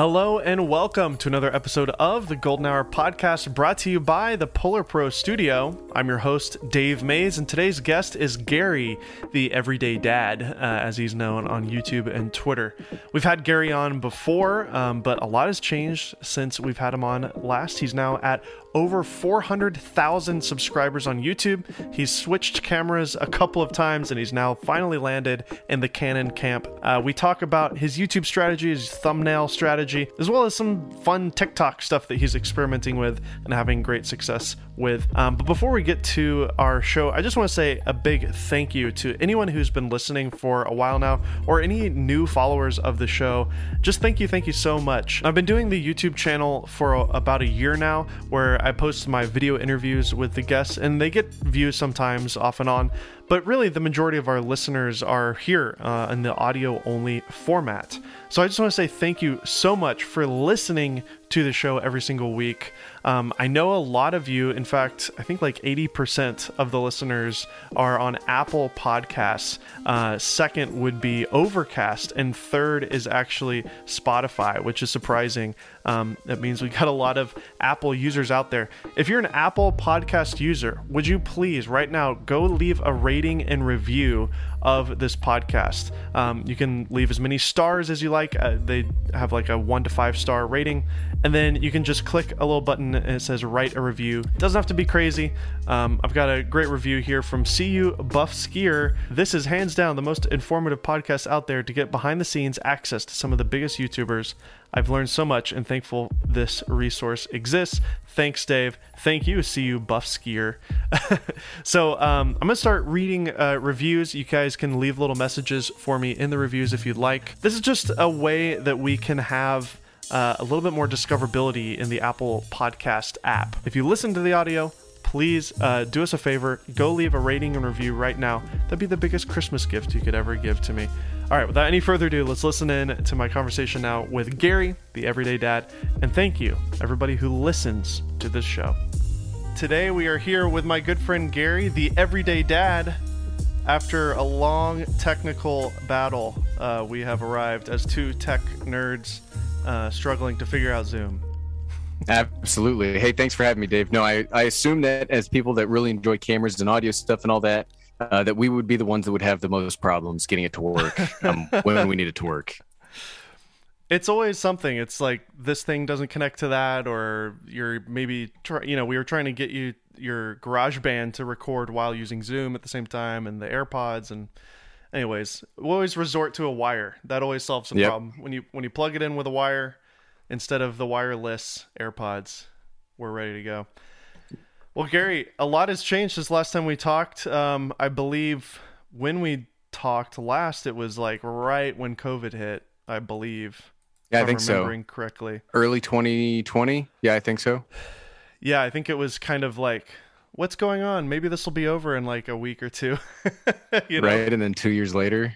Hello and welcome to another episode of the Golden Hour podcast brought to you by the Polar Pro Studio. I'm your host, Dave Maze, and today's guest is Gary, the Everyday Dad, uh, as he's known on YouTube and Twitter. We've had Gary on before, um, but a lot has changed since we've had him on last. He's now at over 400,000 subscribers on YouTube. He's switched cameras a couple of times and he's now finally landed in the Canon camp. Uh, we talk about his YouTube strategy, his thumbnail strategy, as well as some fun TikTok stuff that he's experimenting with and having great success with. Um, but before we get to our show, I just want to say a big thank you to anyone who's been listening for a while now or any new followers of the show. Just thank you, thank you so much. I've been doing the YouTube channel for a, about a year now where I post my video interviews with the guests, and they get views sometimes off and on. But really, the majority of our listeners are here uh, in the audio only format. So I just want to say thank you so much for listening to the show every single week. Um, I know a lot of you, in fact, I think like 80% of the listeners are on Apple Podcasts. Uh, second would be Overcast, and third is actually Spotify, which is surprising. Um, that means we got a lot of Apple users out there. If you're an Apple Podcast user, would you please right now go leave a rating and review of this podcast. Um, you can leave as many stars as you like. Uh, they have like a one to five star rating. And then you can just click a little button and it says write a review. It doesn't have to be crazy. Um, I've got a great review here from CU Buff Skier. This is hands down the most informative podcast out there to get behind the scenes access to some of the biggest YouTubers. I've learned so much and thankful this resource exists. Thanks, Dave. Thank you, See you, Buff Skier. so um, I'm to start reading uh, reviews. You guys can leave little messages for me in the reviews if you'd like. This is just a way that we can have uh, a little bit more discoverability in the Apple Podcast app. If you listen to the audio, please uh, do us a favor go leave a rating and review right now. That'd be the biggest Christmas gift you could ever give to me. All right, without any further ado, let's listen in to my conversation now with Gary, the Everyday Dad, and thank you, everybody who listens to this show. Today we are here with my good friend Gary, the Everyday Dad. After a long technical battle, uh, we have arrived as two tech nerds uh, struggling to figure out Zoom. Absolutely. Hey, thanks for having me, Dave. No, I, I assume that as people that really enjoy cameras and audio stuff and all that, uh, that we would be the ones that would have the most problems getting it to work um, when we need it to work. It's always something. It's like this thing doesn't connect to that, or you're maybe, try, you know, we were trying to get you your GarageBand to record while using Zoom at the same time, and the AirPods, and anyways, we always resort to a wire. That always solves the yep. problem. When you when you plug it in with a wire instead of the wireless AirPods, we're ready to go. Well, Gary, a lot has changed since last time we talked. Um, I believe when we talked last, it was like right when COVID hit. I believe. Yeah, I think so. Correctly. Early 2020. Yeah, I think so. Yeah, I think it was kind of like, what's going on? Maybe this will be over in like a week or two. you know? Right, and then two years later.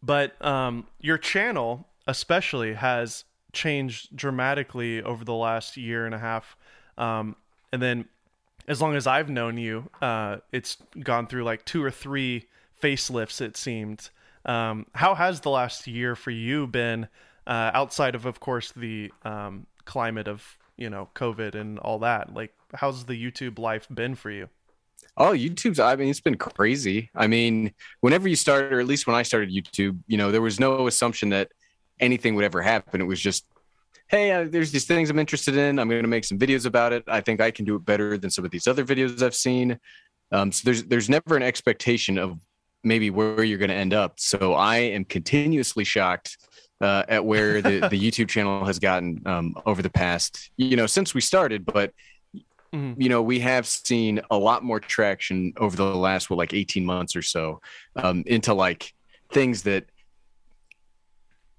But um, your channel, especially, has changed dramatically over the last year and a half. Um, and then as long as I've known you, uh, it's gone through like two or three facelifts. It seemed. Um, how has the last year for you been, uh, outside of, of course, the um, climate of you know COVID and all that? Like, how's the YouTube life been for you? Oh, YouTube's, I mean, it's been crazy. I mean, whenever you start, or at least when I started YouTube, you know, there was no assumption that anything would ever happen. It was just hey, uh, there's these things I'm interested in. I'm going to make some videos about it. I think I can do it better than some of these other videos I've seen. Um, so there's there's never an expectation of maybe where you're going to end up. So I am continuously shocked uh, at where the, the YouTube channel has gotten um, over the past, you know, since we started. But mm-hmm. you know, we have seen a lot more traction over the last, well, like 18 months or so um, into like things that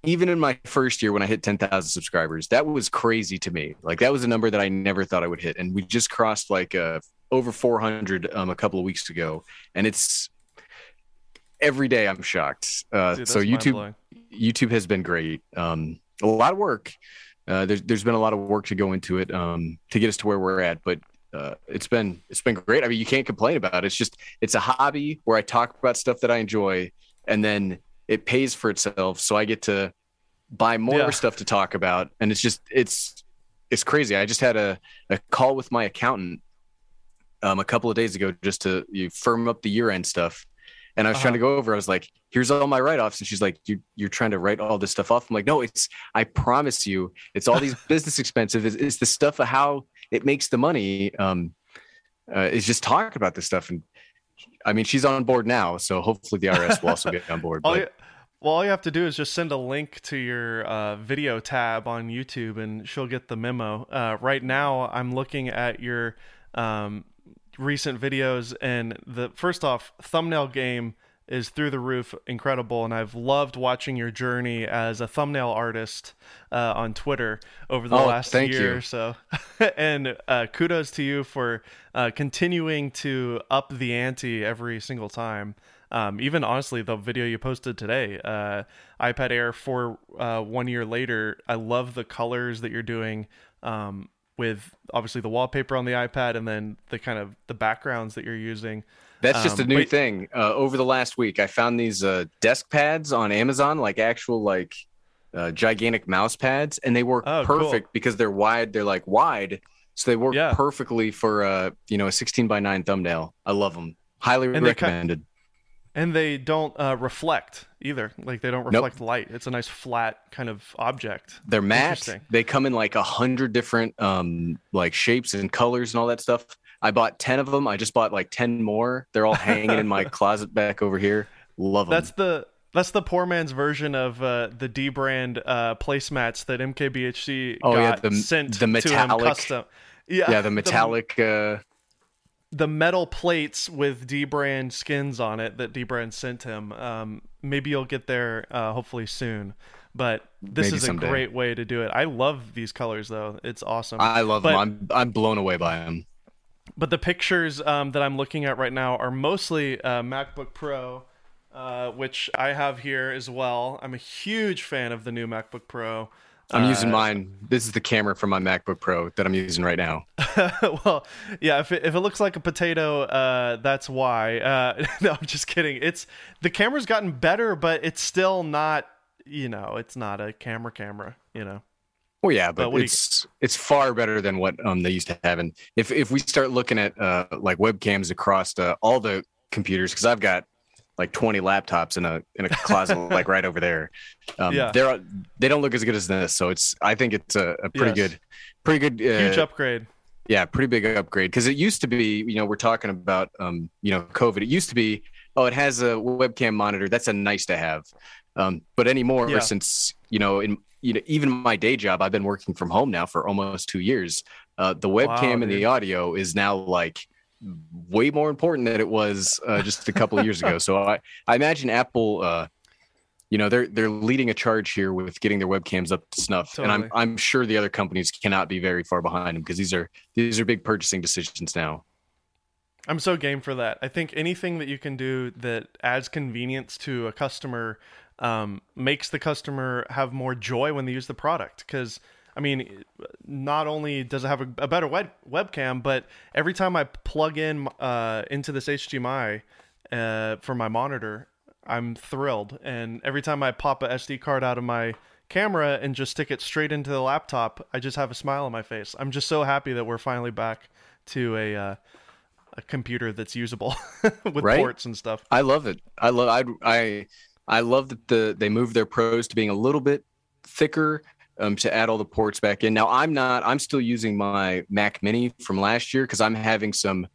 even in my first year when I hit 10,000 subscribers, that was crazy to me. Like that was a number that I never thought I would hit. And we just crossed like uh, over 400 um, a couple of weeks ago. And it's every day I'm shocked. Uh, Dude, so YouTube, YouTube has been great. Um, a lot of work. Uh, there's, there's been a lot of work to go into it um, to get us to where we're at, but uh, it's been it's been great. I mean, you can't complain about it. It's just it's a hobby where I talk about stuff that I enjoy, and then it pays for itself. So I get to buy more Yeah. stuff to talk about, and it's just it's it's crazy. I just had a, a call with my accountant um, a couple of days ago just to you firm up the year end stuff. And I was trying to Uh-huh. go over. I was like, "Here's all my write offs," and she's like, "You you're trying to write all this stuff off." I'm like, "No, it's I promise you, it's all these business expenses. It's, it's the stuff of how it makes the money. Um, uh, is just talk about this stuff." And I mean, she's on board now, so hopefully the IRS will also get on board. All you, well, all you have to do is just send a link to your uh, video tab on YouTube, and she'll get the memo. Uh, right now, I'm looking at your um, recent videos, and the first off, thumbnail game is through the roof, incredible, and I've loved watching your journey as a thumbnail artist uh, on Twitter over the Oh, last year you. or so. and uh, kudos to you for uh, continuing to up the ante every single time. Um, even honestly, the video you posted today, uh, iPad Air for uh, one year later, I love the colors that you're doing um, with obviously the wallpaper on the iPad and then the kind of the backgrounds that you're using. That's just a Um, new but- thing. Uh, over the last week, I found these uh, desk pads on Amazon, like actual like uh, gigantic mouse pads, and they work Oh, cool. perfect because they're wide. They're like wide, so they work Yeah. perfectly for uh, you know a 16 by 9 thumbnail. I love them. Highly And recommended. And they don't uh, reflect either. Like they don't Nope. reflect light. It's a nice flat kind of object. They're matte. They come in like a hundred different um like shapes and colors and all that stuff. I bought 10 of them. I just bought like 10 more. They're all hanging in my closet back over here. Love them. That's the that's the poor man's version of uh, the dbrand uh, placemats that MKBHD Oh, yeah, got the- sent the to him custom. Yeah, yeah, the metallic uh the, metal plates with dbrand skins on it that dbrand sent him. Um, maybe you'll get there uh, hopefully soon. But this Maybe is a great way to do it. I love these colors though. It's awesome. I love But- them. I'm I'm blown away by them. But the pictures um, that I'm looking at right now are mostly uh, MacBook Pro, uh, which I have here as well. I'm a huge fan of the new MacBook Pro. I'm using Uh, mine. This is the camera from my MacBook Pro that I'm using right now. well, yeah. If it, if it looks like a potato, uh, that's why. Uh, no, I'm just kidding. It's the camera's gotten better, but it's still not. You know, it's not a camera camera. You know. Well, yeah, but what do you- it's it's far better than what um they used to have. And if if we start looking at uh like webcams across uh, all the computers, because I've got like 20 laptops in a in a closet like right over there. Um, Yeah. they're they don't look as good as this, so it's I think it's a, a pretty Yes. good, pretty good, uh, Huge upgrade. yeah, pretty big upgrade. Because it used to be, you know, we're talking about um you know COVID. It used to be, oh, it has a webcam monitor. That's a nice to have. Um, but anymore, Yeah. since you know, in you know, even my day job, I've been working from home now for almost two years. Uh, the webcam and dude. the audio is now like way more important than it was uh, just a couple of years ago. So I, I imagine Apple, uh, you know, they're they're leading a charge here with getting their webcams up to snuff, and I'm I'm sure the other companies cannot be very far behind them because these are these are big purchasing decisions now. I'm so game for that. I think anything that you can do that adds convenience to a customer um, makes the customer have more joy when they use the product. Because I mean, not only does it have a, a better web webcam, but every time I plug in uh, into this HDMI uh, for my monitor, I'm thrilled. And every time I pop a SD card out of my camera and just stick it straight into the laptop, I just have a smile on my face. I'm just so happy that we're finally back to a uh, a computer that's usable with Right? ports and stuff. I love it. I love I I I love that the they moved their pros to being a little bit thicker um, to add all the ports back in. Now I'm not. I'm still using my Mac Mini from last year because I'm having some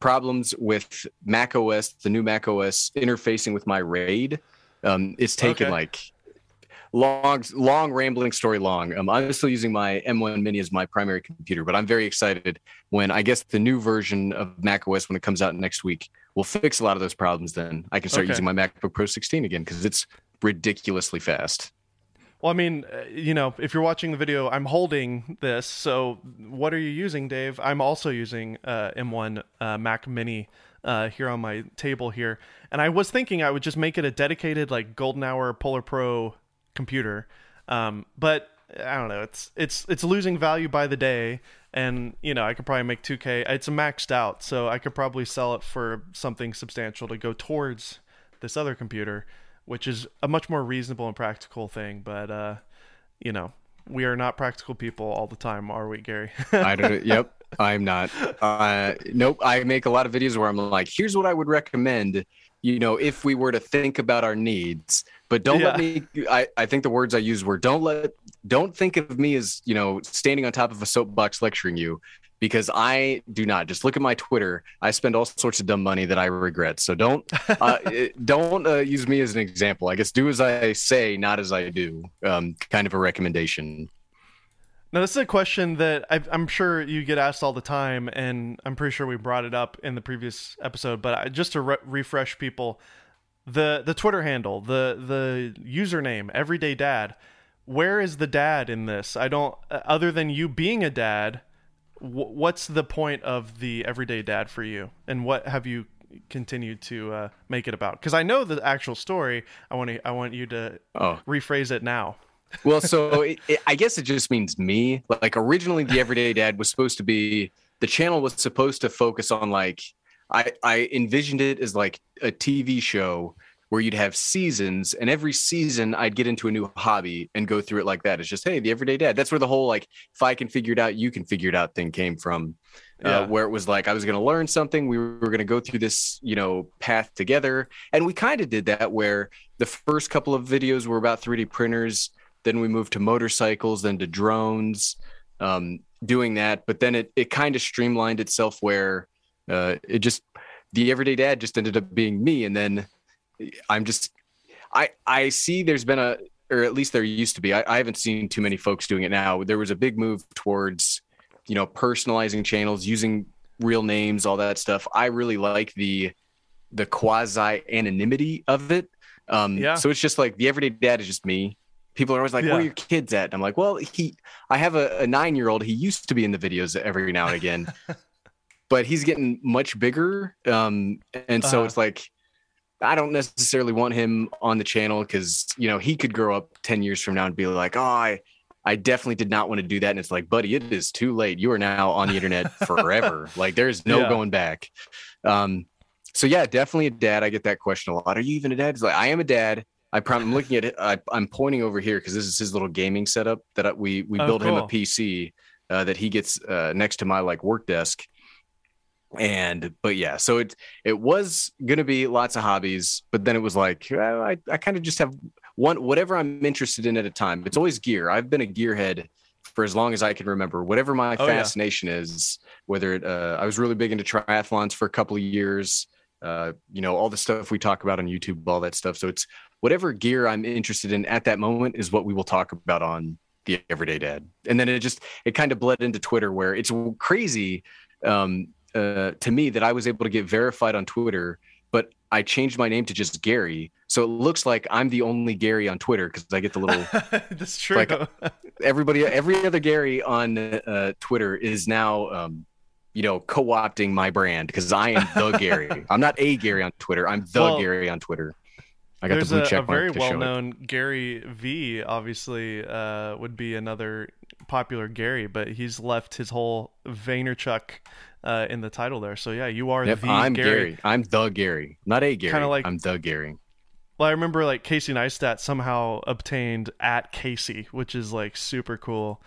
problems with Mac OS, the new Mac OS interfacing with my RAID. Um, it's taken Okay. like long, long rambling story long. Um, I'm still using my M1 Mini as my primary computer, but I'm very excited when I guess the new version of Mac OS when it comes out next week will fix a lot of those problems. Then I can start Okay. using my MacBook Pro 16 again because it's ridiculously fast. Well, I mean, uh, you know, if you're watching the video, I'm holding this. So, what are you using, Dave? I'm also using uh, M1 uh, Mac Mini uh, here on my table here, and I was thinking I would just make it a dedicated like Golden Hour Polar Pro computer, um, but I don't know. It's it's it's losing value by the day, and you know, I could probably make 2K. It's maxed out, so I could probably sell it for something substantial to go towards this other computer which is a much more reasonable and practical thing. But uh, you know, we are not practical people all the time, are we, Gary? I don't. Yep, I'm not. Uh, nope. I make a lot of videos where I'm like, here's what I would recommend. You know, if we were to think about our needs, but don't Yeah. let me. I I think the words I used were don't let don't think of me as you know standing on top of a soapbox lecturing you. Because I do not. Just look at my Twitter. I spend all sorts of dumb money that I regret. So don't, uh, don't uh, use me as an example. I guess do as I say, not as I do. Um, kind of a recommendation. Now, this is a question that i I'm sure you get asked all the time, and I'm pretty sure we brought it up in the previous episode. But I, just to re- refresh people, the the Twitter handle, the the username, Everyday Dad. Where is the dad in this? I don't. uh, Other than you being a dad, wh- what's the point of the Everyday Dad for you, and what have you continued to uh, make it about? Because I know the actual story. I want to. I want you to Oh, rephrase it now. well, so it, it, I guess it just means me. Like originally, the Everyday Dad was supposed to be the channel was supposed to focus on like I I envisioned it as like a TV show where you'd have seasons, and every season I'd get into a new hobby and go through it like that. It's just hey, the Everyday Dad. That's where the whole like if I can figure it out, you can figure it out thing came from. Yeah. Uh, where it was like I was going to learn something, we were going to go through this, you know, path together, and we kind of did that. Where the first couple of videos were about 3D printers, then we moved to motorcycles, then to drones, um, doing that. But then it it kind of streamlined itself where uh, it just the everyday dad just ended up being me, and then I'm just I I see there's been a or at least there used to be. I, I haven't seen too many folks doing it now. There was a big move towards you know personalizing channels, using real names, all that stuff. I really like the the quasi anonymity of it. Um, Yeah. So it's just like the everyday dad is just me. People are always like, "Where are your kids at?" And I'm like, "Well, he, I have a, a nine year old. He used to be in the videos every now and again, but he's getting much bigger. Um, and so Uh-huh. it's like, I don't necessarily want him on the channel because you know he could grow up ten years from now and be like, "Oh, I, I definitely did not want to do that." And it's like, buddy, it is too late. You are now on the internet forever. like, there's no Yeah. going back. Um, so yeah, definitely a dad. I get that question a lot. Are you even a dad? It's like I am a dad. I prom- I'm looking at it. I, I'm pointing over here because this is his little gaming setup that I, we we Oh, built him a. PC uh, that he gets uh, next to my like work desk. And but yeah, so it it was gonna be lots of hobbies, but then it was like I I kind of just have one whatever I'm interested in at a time. It's always gear. I've been a gearhead for as long as I can remember. Whatever my Oh, yeah. fascination is, whether it uh, I was really big into triathlons for a couple of years, uh, you know, all the stuff we talk about on YouTube, all that stuff. So it's whatever gear I'm interested in at that moment is what we will talk about on the Everyday Dad. And then it just it kind of bled into Twitter where it's crazy um, uh, to me that I was able to get verified on Twitter, but I changed my name to just Gary. So it looks like I'm the only Gary on Twitter because I get the little That's true. like- everybody every other Gary on uh, Twitter is now um, you know co-opting my brand because I am the Gary. I'm not a Gary on Twitter. I'm the Well, Gary on Twitter. I got There's the blue a, check a very mark to it. well-known Gary V. Obviously, uh, would be another popular Gary, but he's left his whole Vaynerchuk uh, in the title there. So yeah, you are Yep, the I'm Gary. Gary. I'm the Gary, not a Gary. Kinda like- I'm the Gary. Well, I remember like Casey Neistat somehow obtained at Casey, which is like super cool.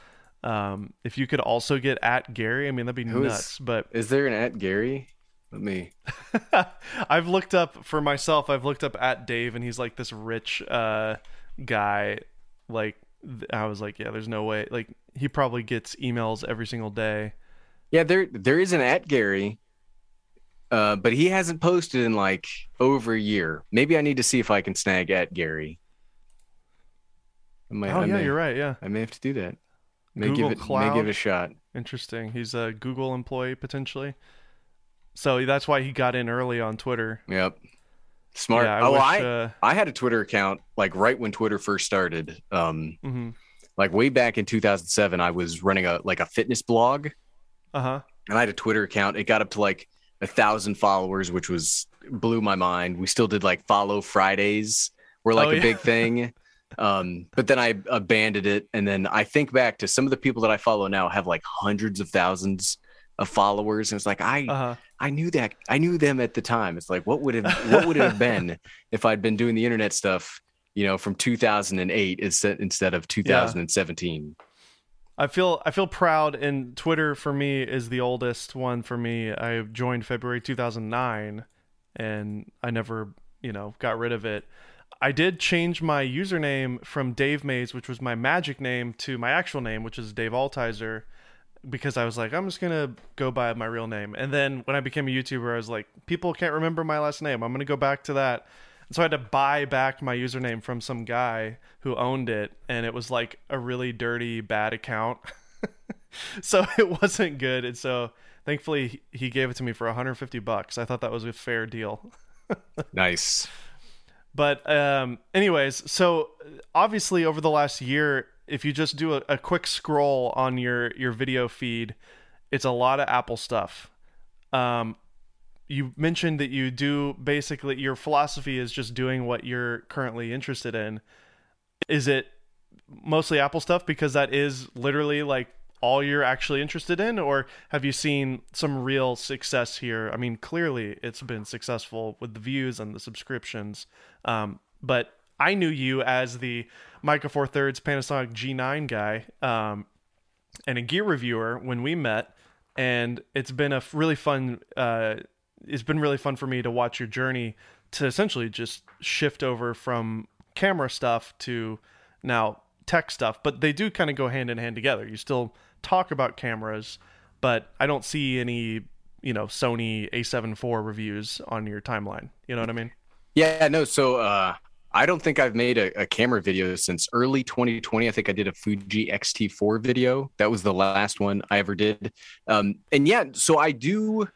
Um, if you could also get at Gary, I mean that'd be Who is- nuts. But Is there an at Gary? Let me. I've looked up for myself. I've looked up at Dave, and he's like this rich uh, guy. Like I was like, yeah, there's no way. Like he probably gets emails every single day. Yeah, there there is an at Gary, uh, but he hasn't posted in like over a year. Maybe I need to see if I can snag at Gary. I might, oh I yeah, may, you're right. Yeah, I may have to do that. May Google give it may Cloud. give it a shot. interesting. He's a Google employee potentially. So that's why he got in early on Twitter. Yep. Smart. Yeah, I oh, wish, I uh, I had a Twitter account like right when Twitter first started. Um, mhm. like way back in 2007, I was running a like a fitness blog, Uh-huh. and I had a Twitter account. It got up to like a thousand followers, which was blew my mind. We still did like follow Fridays, were like Oh, a yeah. big thing. Um, but then I abandoned it, and then I think back to some of the people that I follow now have like hundreds of thousands of followers, and it's like I Uh-huh. I knew that I knew them at the time. It's like what would have what would it have been if I'd been doing the internet stuff you know, from 2008 instead instead of 2017. Yeah. I feel I feel proud and Twitter for me is the oldest one for me. I joined February 2009 and I never, you know, got rid of it. I did change my username from Dave Maze, which was my magic name, to my actual name, which is Dave Altizer, because I was like, I'm just gonna go by my real name. And then when I became a YouTuber, I was like, people can't remember my last name. I'm gonna go back to that. And so I had to buy back my username from some guy who owned it, and it was like a really dirty, bad account. so it wasn't good. And so thankfully he gave it to me for 150 bucks. I thought that was a fair deal. nice. But um, anyways, so obviously over the last year, if you just do a, a quick scroll on your your video feed, it's a lot of Apple stuff. Um, you mentioned that you do basically your philosophy is just doing what you're currently interested in. Is it mostly Apple stuff because that is literally like all you're actually interested in or have you seen some real success here i mean clearly it's been successful with the views and the subscriptions um, but i knew you as the micro four thirds panasonic g9 guy um, and a gear reviewer when we met and it's been a really fun uh, it's been really fun for me to watch your journey to essentially just shift over from camera stuff to now tech stuff but they do kind of go hand in hand together you still talk about cameras, but I don't see any, you know, Sony A7 IV reviews on your timeline. You know what I mean? Yeah, no. So uh, I don't think I've made a, a, camera video since early 2020. I think I did a Fuji X-T4 video. That was the last one I ever did. Um, and yeah, so I do.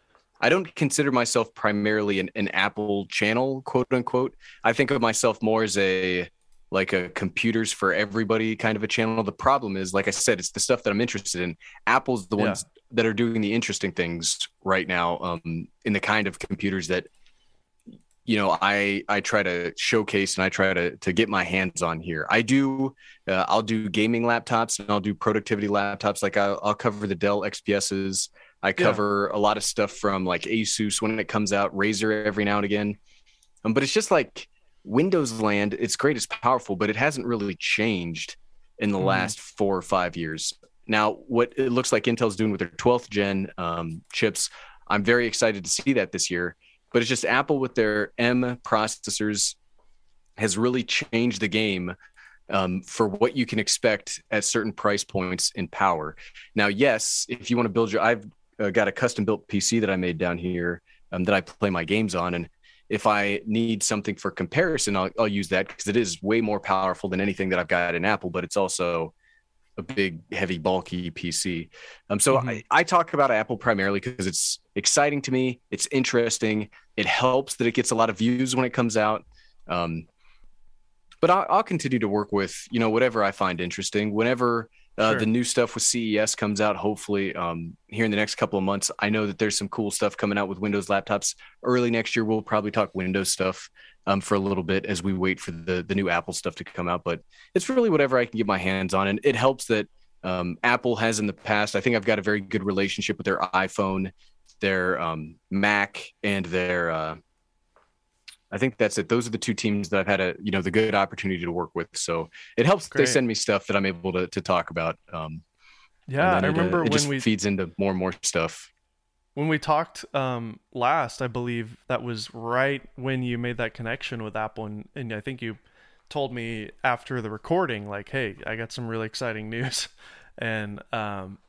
I don't consider myself primarily an, an Apple channel, quote unquote. I think of myself more as a like a computers for everybody kind of a channel. The problem is, like I said, it's the stuff that I'm interested in. Apple's the ones yeah. that are doing the interesting things right now um, in the kind of computers that you know I I try to showcase and I try to to get my hands on here. I do uh, I'll do gaming laptops and I'll do productivity laptops. Like I'll, I'll cover the Dell XPSs. I cover yeah. a lot of stuff from like Asus when it comes out, Razer every now and again. Um, but it's just like Windows land, it's great, it's powerful, but it hasn't really changed in the mm. last four or five years. Now, what it looks like Intel's doing with their 12th gen um, chips, I'm very excited to see that this year. But it's just Apple with their M processors has really changed the game um, for what you can expect at certain price points in power. Now, yes, if you want to build your, I've uh, got a custom built PC that I made down here um, that I play my games on, and if I need something for comparison, I'll, I'll use that because it is way more powerful than anything that I've got in Apple, but it's also a big, heavy, bulky PC. Um, so mm-hmm. I, I talk about Apple primarily because it's exciting to me. It's interesting. It helps that it gets a lot of views when it comes out. Um, but I'll, I'll continue to work with you know whatever I find interesting. Whenever uh, sure. The new stuff with CES comes out hopefully um, here in the next couple of months. I know that there's some cool stuff coming out with Windows laptops early next year. We'll probably talk Windows stuff um, for a little bit as we wait for the the new Apple stuff to come out. But it's really whatever I can get my hands on, and it helps that um, Apple has in the past. I think I've got a very good relationship with their iPhone, their um, Mac, and their uh, I think that's it. Those are the two teams that I've had a you know the good opportunity to work with. So it helps Great. they send me stuff that I'm able to to talk about. Um, yeah, I remember it, it when we feeds into more and more stuff. When we talked um, last, I believe that was right when you made that connection with Apple, and, and I think you told me after the recording, like, "Hey, I got some really exciting news," and um,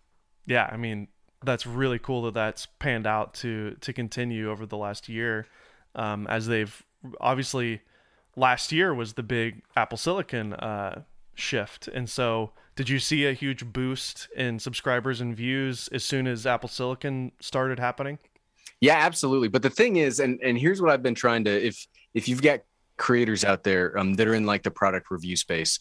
yeah, I mean that's really cool that that's panned out to to continue over the last year um, as they've obviously last year was the big Apple Silicon uh, shift, and so did you see a huge boost in subscribers and views as soon as Apple Silicon started happening? Yeah, absolutely. But the thing is, and and here's what I've been trying to if if you've got creators out there um, that are in like the product review space,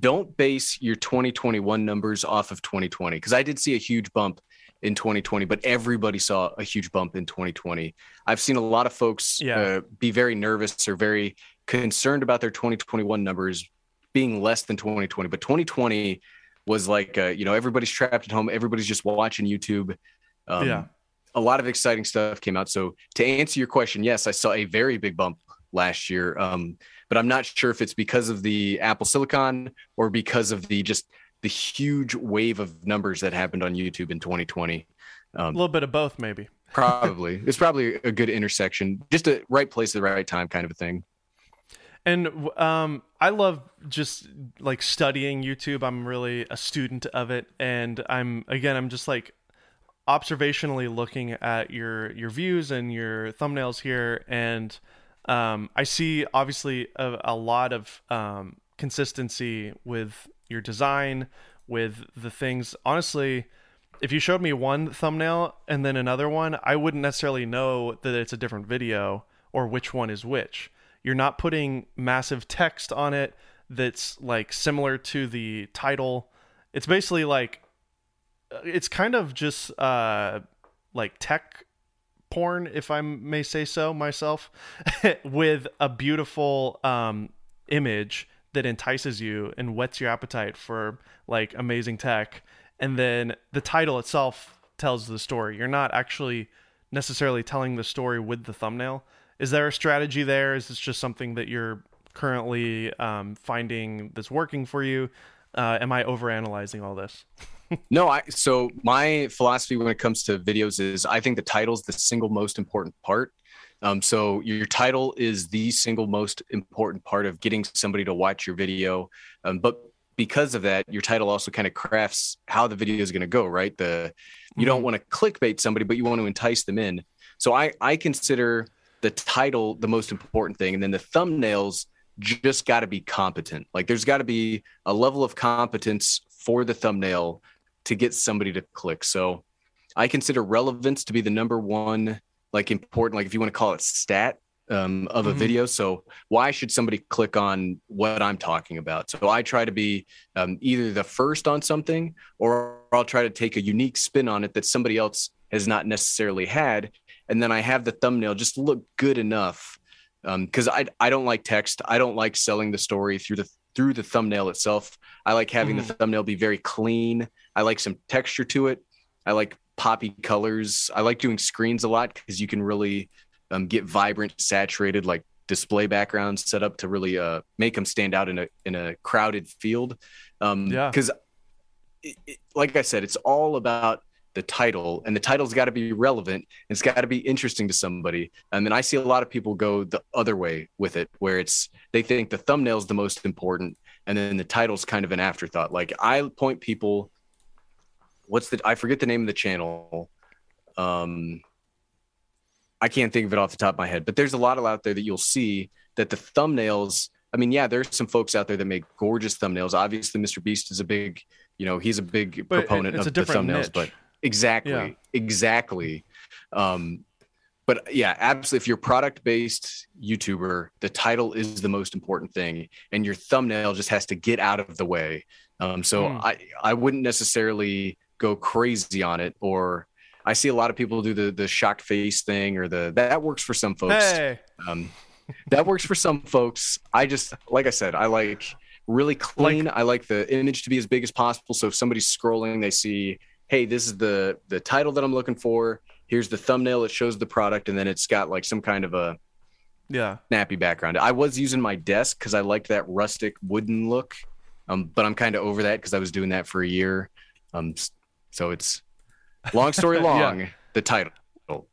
don't base your 2021 numbers off of 2020 because I did see a huge bump in 2020, but everybody saw a huge bump in 2020. I've seen a lot of folks yeah. uh, be very nervous or very concerned about their 2021 numbers being less than 2020, but 2020 was like, uh, you know, everybody's trapped at home, everybody's just watching YouTube. Um, yeah. A lot of exciting stuff came out. So to answer your question, yes, I saw a very big bump last year. Um, but I'm not sure if it's because of the Apple Silicon or because of the just the huge wave of numbers that happened on YouTube in 2020. Um, a little bit of both, maybe. probably. It's probably a good intersection, just a right place at the right time kind of a thing. And um, I love just like studying YouTube. I'm really a student of it, and I'm again, I'm just like observationally looking at your your views and your thumbnails here, and um, I see obviously a, a lot of um, consistency with your design, with the things. Honestly, if you showed me one thumbnail and then another one, I wouldn't necessarily know that it's a different video or which one is which. You're not putting massive text on it that's like similar to the title. It's basically like it's kind of just uh like tech porn if I may say so myself with a beautiful um image that entices you and whets your appetite for like amazing tech and then the title itself tells the story. You're not actually necessarily telling the story with the thumbnail. Is there a strategy there? Is this just something that you're currently um, finding that's working for you? Uh, am I overanalyzing all this? no, I so my philosophy when it comes to videos is I think the title is the single most important part. Um, so your title is the single most important part of getting somebody to watch your video. Um, but because of that, your title also kind of crafts how the video is going to go, right? The you don't mm-hmm. want to clickbait somebody, but you want to entice them in. So I I consider the title the most important thing, and then the thumbnails just got to be competent. Like there's got to be a level of competence for the thumbnail to get somebody to click. So I consider relevance to be the number one like important like if you want to call it stat um, of a mm-hmm. video. So why should somebody click on what I'm talking about? So I try to be um, either the first on something, or I'll try to take a unique spin on it that somebody else has not necessarily had, and then I have the thumbnail just look good enough. Because um, I I don't like text. I don't like selling the story through the through the thumbnail itself. I like having mm-hmm. the thumbnail be very clean. I like some texture to it. I like poppy colors. I like doing screens a lot because you can really um, get vibrant, saturated, like display backgrounds set up to really uh, make them stand out in a in a crowded field. Um, yeah, because like I said, it's all about the title, and the title's got to be relevant. It's got to be interesting to somebody. Um, and I see a lot of people go the other way with it, where it's they think the thumbnail's the most important, and then the title's kind of an afterthought. Like I point people, what's the I forget the name of the channel. Um, I can't think of it off the top of my head, but there's a lot of out there that you'll see that the thumbnails. I mean, yeah, there's some folks out there that make gorgeous thumbnails. Obviously, Mr. Beast is a big, you know, he's a big but proponent of the thumbnails. Niche. But exactly, yeah. exactly. Um, but yeah, absolutely. If you're product based YouTuber, the title is the most important thing, and your thumbnail just has to get out of the way. Um, so mm. I I wouldn't necessarily go crazy on it or I see a lot of people do the the shocked face thing or the that works for some folks. Hey. Um, that works for some folks. I just like I said, I like really clean. Like, I like the image to be as big as possible. So if somebody's scrolling, they see, hey, this is the the title that I'm looking for. Here's the thumbnail. It shows the product, and then it's got like some kind of a yeah snappy background. I was using my desk because I liked that rustic wooden look, um, but I'm kind of over that because I was doing that for a year. Um, so it's Long story long, yeah. the title.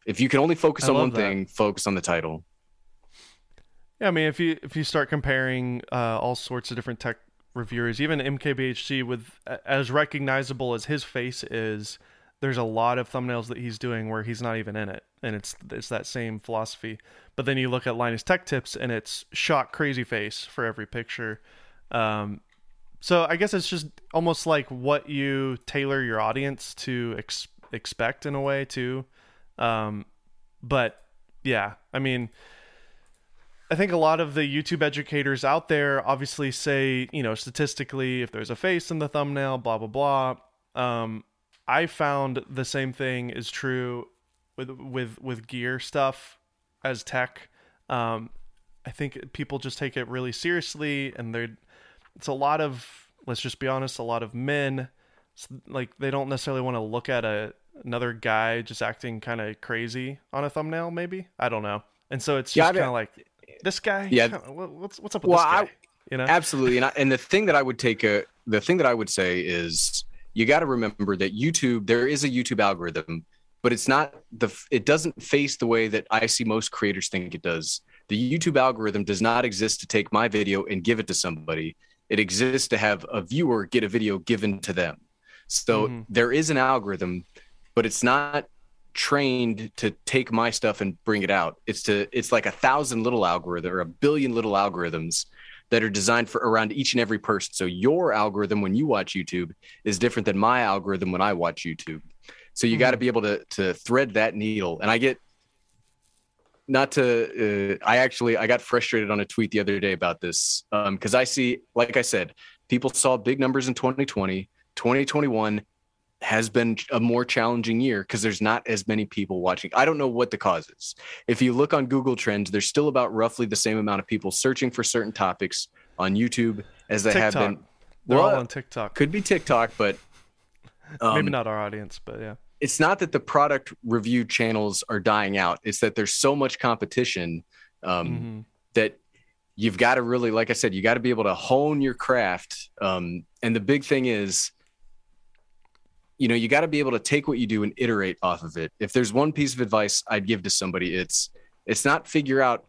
If you can only focus I on one that. thing, focus on the title. Yeah, I mean, if you if you start comparing uh, all sorts of different tech reviewers, even MKBHD, with as recognizable as his face is, there's a lot of thumbnails that he's doing where he's not even in it, and it's it's that same philosophy. But then you look at Linus Tech Tips, and it's shot crazy face for every picture. Um, so I guess it's just almost like what you tailor your audience to expect expect in a way too. Um, but yeah, I mean, I think a lot of the YouTube educators out there obviously say, you know, statistically, if there's a face in the thumbnail, blah blah blah. Um, I found the same thing is true with with with gear stuff as tech. Um, I think people just take it really seriously, and they're it's a lot of let's just be honest, a lot of men like they don't necessarily want to look at a another guy just acting kind of crazy on a thumbnail maybe i don't know and so it's just yeah, kind of like this guy. Yeah. what's what's up with Well, this guy? I- you know, Absolutely. And I, and the thing that I would take a the thing that I would say is you got to remember that YouTube there is a YouTube algorithm, but it's not the it doesn't face the way that I see most creators think it does. The YouTube algorithm does not exist to take my video and give it to somebody. It exists to have a viewer get a video given to them. So Mhm. there is an algorithm, but it's not trained to take my stuff and bring it out. It's to it's like a thousand little algorithm or a billion little algorithms that are designed for around each and every person. So your algorithm when you watch YouTube is different than my algorithm when I watch YouTube. So you got to be able to to thread that needle. And I get not to uh, I actually I got frustrated on a tweet the other day about this um cuz I see like I said people saw big numbers in 2020 2021 has been a more challenging year because there's not as many people watching. I don't know what the cause is. If you look on Google Trends, there's still about roughly the same amount of people searching for certain topics on YouTube as they have been. They're all Well, on TikTok. Could be TikTok, but um, Maybe not our audience, but yeah. It's not that the product review channels are dying out. It's that there's so much competition um, Mhm. that you've got to really, like I said, you got to be able to hone your craft. Um, and the big thing is, you know, you got to be able to take what you do and iterate off of it. If there's one piece of advice I'd give to somebody, it's it's not figure out,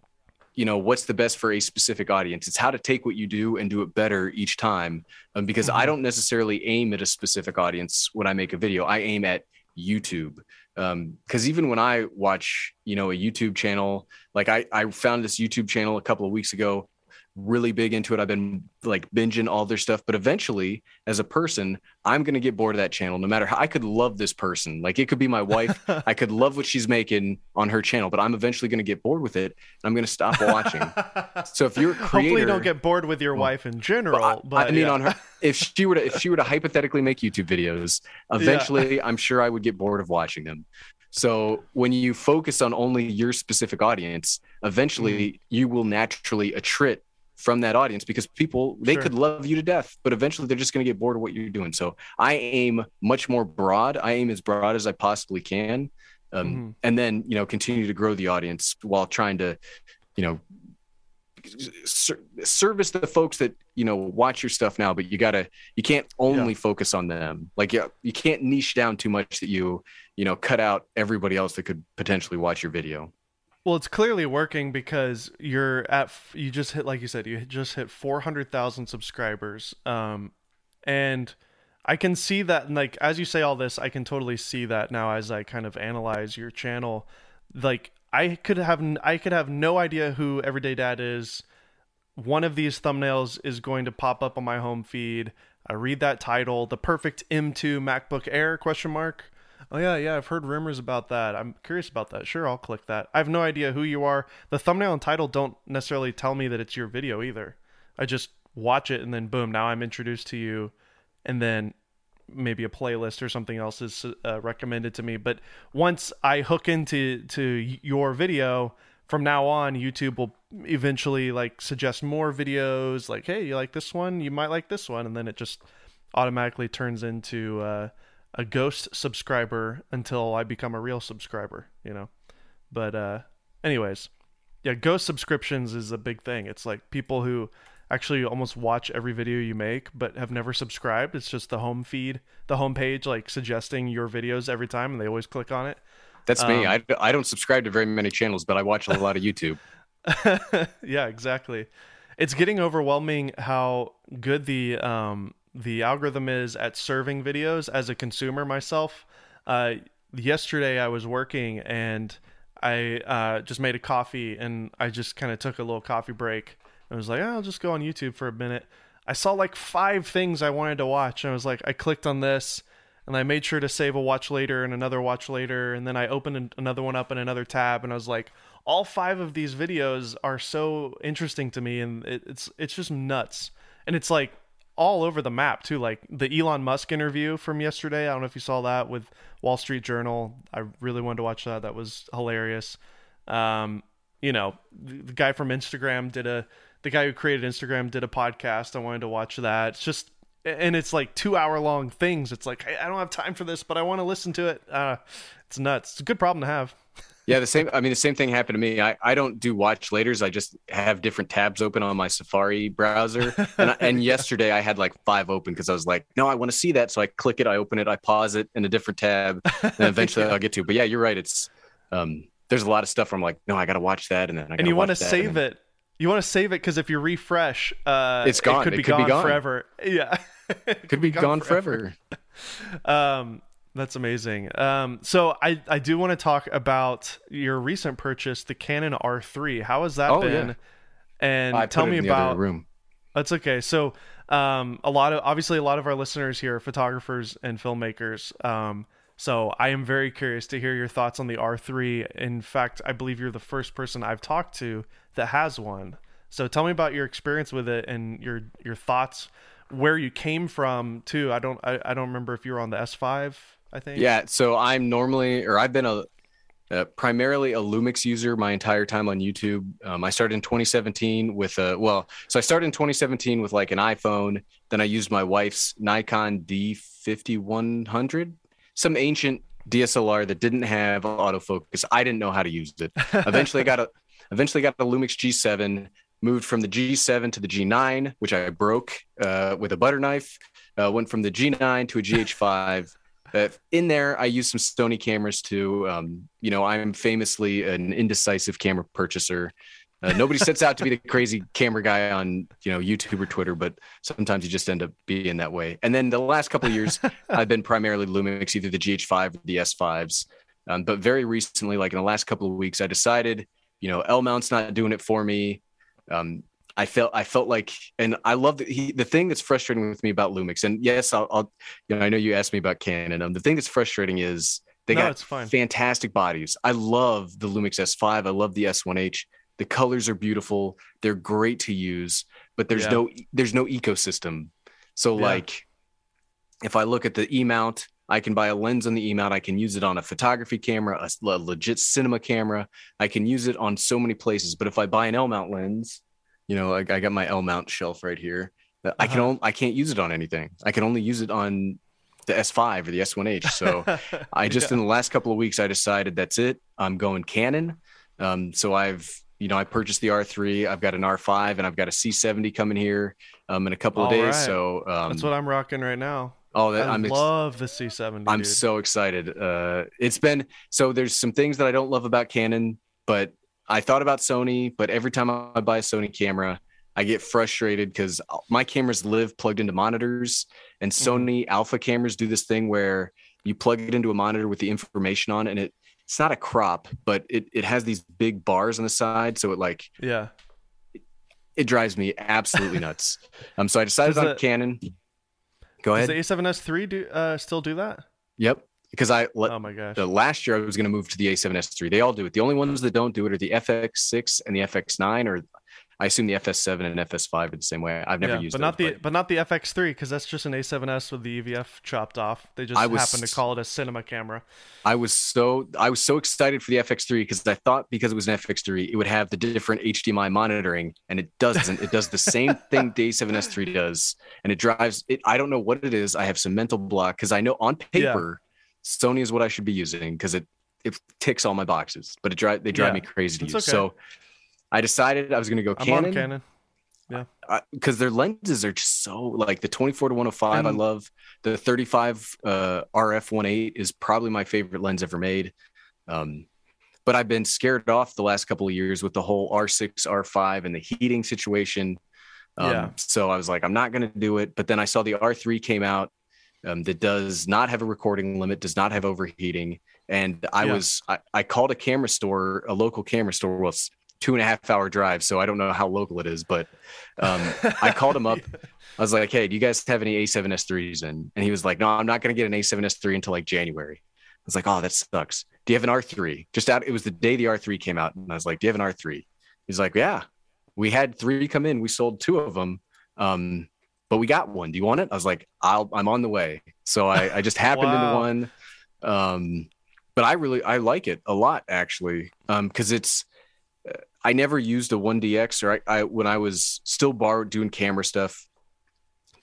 you know, what's the best for a specific audience. It's how to take what you do and do it better each time. Um, because I Mhm. don't necessarily aim at a specific audience when I make a video. I aim at YouTube. Um, because even when I watch, you know, a YouTube channel, like I, I found this YouTube channel a couple of weeks ago, really big into it. I've been like binging all their stuff, but eventually, as a person, I'm gonna get bored of that channel. No matter how I could love this person, like it could be my wife. I could love what she's making on her channel, but I'm eventually gonna get bored with it, and I'm gonna stop watching. so if you're a creator, Hopefully, you don't get bored with your wife in general. I, but I mean, yeah. on her, if she were to, if she were to hypothetically make YouTube videos, eventually, I'm sure I would get bored of watching them. So when you focus on only your specific audience, eventually Mm-hmm. you will naturally attrit from that audience because people they Sure. could love you to death, but eventually they're just going to get bored of what you're doing. So I aim much more broad. I aim as broad as I possibly can, um, Mhm. and then you know continue to grow the audience while trying to, you know, ser- service the folks that you know watch your stuff now. But you gotta you can't only focus on them. Like you, you can't niche down too much that you you know cut out everybody else that could potentially watch your video. Well, it's clearly working because you're at you just hit like you said you just hit 400,000 subscribers. Um and I can see that like as you say all this, I can totally see that now as I kind of analyze your channel. Like I could have I could have no idea who Everyday Dad is. One of these thumbnails is going to pop up on my home feed. I read that title, the perfect M2 MacBook Air question mark. Oh yeah, yeah, I've heard rumors about that. I'm curious about that. Sure, I'll click that. I have no idea who you are. The thumbnail and title don't necessarily tell me that it's your video either. I just watch it and then boom, now I'm introduced to you and then maybe a playlist or something else is uh, recommended to me. But once I hook into to your video, from now on, YouTube will eventually like suggest more videos. Like, hey, you like this one? You might like this one, and then it just automatically turns into uh, a ghost subscriber until I become a real subscriber. You know. But uh, anyways, yeah, ghost subscriptions is a big thing. It's like people who actually almost watch every video you make but have never subscribed. It's just the home feed, the home page, like suggesting your videos every time, and they always click on it. That's me. Um, I, I don't subscribe to very many channels, but I watch a lot of YouTube. yeah, exactly. It's getting overwhelming how good the um the algorithm is at serving videos as a consumer myself. Uh yesterday I was working and I uh just made a coffee and I just kind of took a little coffee break. I was like, oh, I'll just go on YouTube for a minute. I saw like five things I wanted to watch and I was like I clicked on this and I made sure to save a watch later and another watch later and then I opened another one up in another tab and I was like all five of these videos are so interesting to me and it, it's it's just nuts and it's like all over the map too like the Elon Musk interview from yesterday. I don't know if you saw that with Wall Street Journal. I really wanted to watch that. That was hilarious. Um you know the, guy from Instagram did a the guy who created Instagram did a podcast. I wanted to watch that. It's just and it's like two hour long things. It's like I don't have time for this but I want to listen to it. Uh it's nuts. It's a good problem to have Yeah, the same. I mean, the same thing happened to me. I, I don't do watch laters. I just have different tabs open on my Safari browser. And, I, and yesterday I had like five open because I was like, no, I want to see that. So I click it, I open it, I pause it in a different tab, and eventually yeah. I'll get to. But yeah, you're right. It's um, there's a lot of stuff. Where I'm like, no, I got to watch that, and then I and you want to save then... it. You want to save it because if you refresh, uh, it's gone. It could, it be, could gone be, gone forever. Yeah, could, could be, gone, gone forever. forever. um, that's amazing. Um, so I, I do want to talk about your recent purchase, the Canon R3. How has that oh, been? Yeah. And I tell me about room. That's okay. So um, a lot of obviously a lot of our listeners here are photographers and filmmakers. Um, so I am very curious to hear your thoughts on the R3. In fact, I believe you're the first person I've talked to that has one. So tell me about your experience with it and your your thoughts, where you came from too. I don't I, I don't remember if you were on the S5 I think. Yeah. So I'm normally, or I've been a, uh, primarily a Lumix user my entire time on YouTube. Um, I started in 2017 with a well, so I started in 2017 with like an iPhone. Then I used my wife's Nikon D5100, some ancient DSLR that didn't have autofocus. I didn't know how to use it. Eventually, got a eventually got a Lumix G7. Moved from the G7 to the G9, which I broke uh, with a butter knife. Uh, went from the G9 to a GH5 in there, I use some Sony cameras too. Um, you know, I'm famously an indecisive camera purchaser. Uh, nobody sets out to be the crazy camera guy on you know YouTube or Twitter, but sometimes you just end up being that way. And then the last couple of years, I've been primarily Lumix, either the GH5 or the S5s. Um, but very recently, like in the last couple of weeks, I decided, you know, L mount's not doing it for me. Um, I felt I felt like, and I love that he. The thing that's frustrating with me about Lumix, and yes, I'll, I'll you know, I know you asked me about Canon. Um, the thing that's frustrating is they no, got fantastic bodies. I love the Lumix S5. I love the S1H. The colors are beautiful. They're great to use, but there's yeah. no there's no ecosystem. So yeah. like, if I look at the E mount, I can buy a lens on the E mount. I can use it on a photography camera, a, a legit cinema camera. I can use it on so many places. But if I buy an L mount lens you know, like I got my L mount shelf right here. Uh-huh. I can uh-huh. only I can't use it on anything. I can only use it on the S5 or the S1H. So I just yeah. in the last couple of weeks I decided that's it. I'm going Canon. Um, so I've you know I purchased the R3. I've got an R5 and I've got a C70 coming here um, in a couple of days. Right. So um, that's what I'm rocking right now. Oh, that, I I'm love the C70. I'm dude. so excited. Uh, it's been so there's some things that I don't love about Canon, but I thought about Sony, but every time I buy a Sony camera, I get frustrated because my cameras live plugged into monitors, and mm-hmm. Sony mm-hmm. Alpha cameras do this thing where you plug it into a monitor with the information on, and it it's not a crop, but it it has these big bars on the side, so it like yeah, it, it drives me absolutely nuts. um, so I decided on Canon. Go ahead. Does the A7S three do uh, still do that? Yep because I oh my gosh the last year I was going to move to the A7S3. They all do it. The only ones that don't do it are the FX6 and the FX9, or I assume the FS7 and FS5 are the same way. I've never yeah, used, but those, not the but... but not the FX3 because that's just an A7S with the EVF chopped off. They just was, happen to call it a cinema camera. I was so I was so excited for the FX3 because I thought because it was an FX3 it would have the different HDMI monitoring, and it doesn't. it does the same thing the A7S3 does, and it drives it. I don't know what it is. I have some mental block because I know on paper. Yeah Sony is what I should be using because it it ticks all my boxes, but it drive they drive yeah, me crazy to use. Okay. So I decided I was going to go I'm Canon. Canon. Yeah, because their lenses are just so like the 24 to 105. And, I love the 35 uh, RF 1.8 is probably my favorite lens ever made. Um, but I've been scared off the last couple of years with the whole R6, R5, and the heating situation. Um, yeah. So I was like, I'm not going to do it. But then I saw the R3 came out, um, that does not have a recording limit, does not have overheating. And I yeah. was, I, I, called a camera store, a local camera store. Well, it's two and a half hour drive. So I don't know how local it is, but um, I called him up. I was like, Hey, do you guys have any A7S3s? And, and he was like, No, I'm not going to get an A7S3 until like January. I was like, Oh, that sucks. Do you have an R3? Just out, it was the day the R3 came out. And I was like, Do you have an R3? He's like, Yeah, we had three come in. We sold two of them. Um, but we got one. Do you want it? I was like, I'll, I'm on the way. So I, I just happened wow. into one. Um, but I really, I like it a lot actually. Um, cause it's, I never used a 1DX or I, I when I was still borrowed doing camera stuff,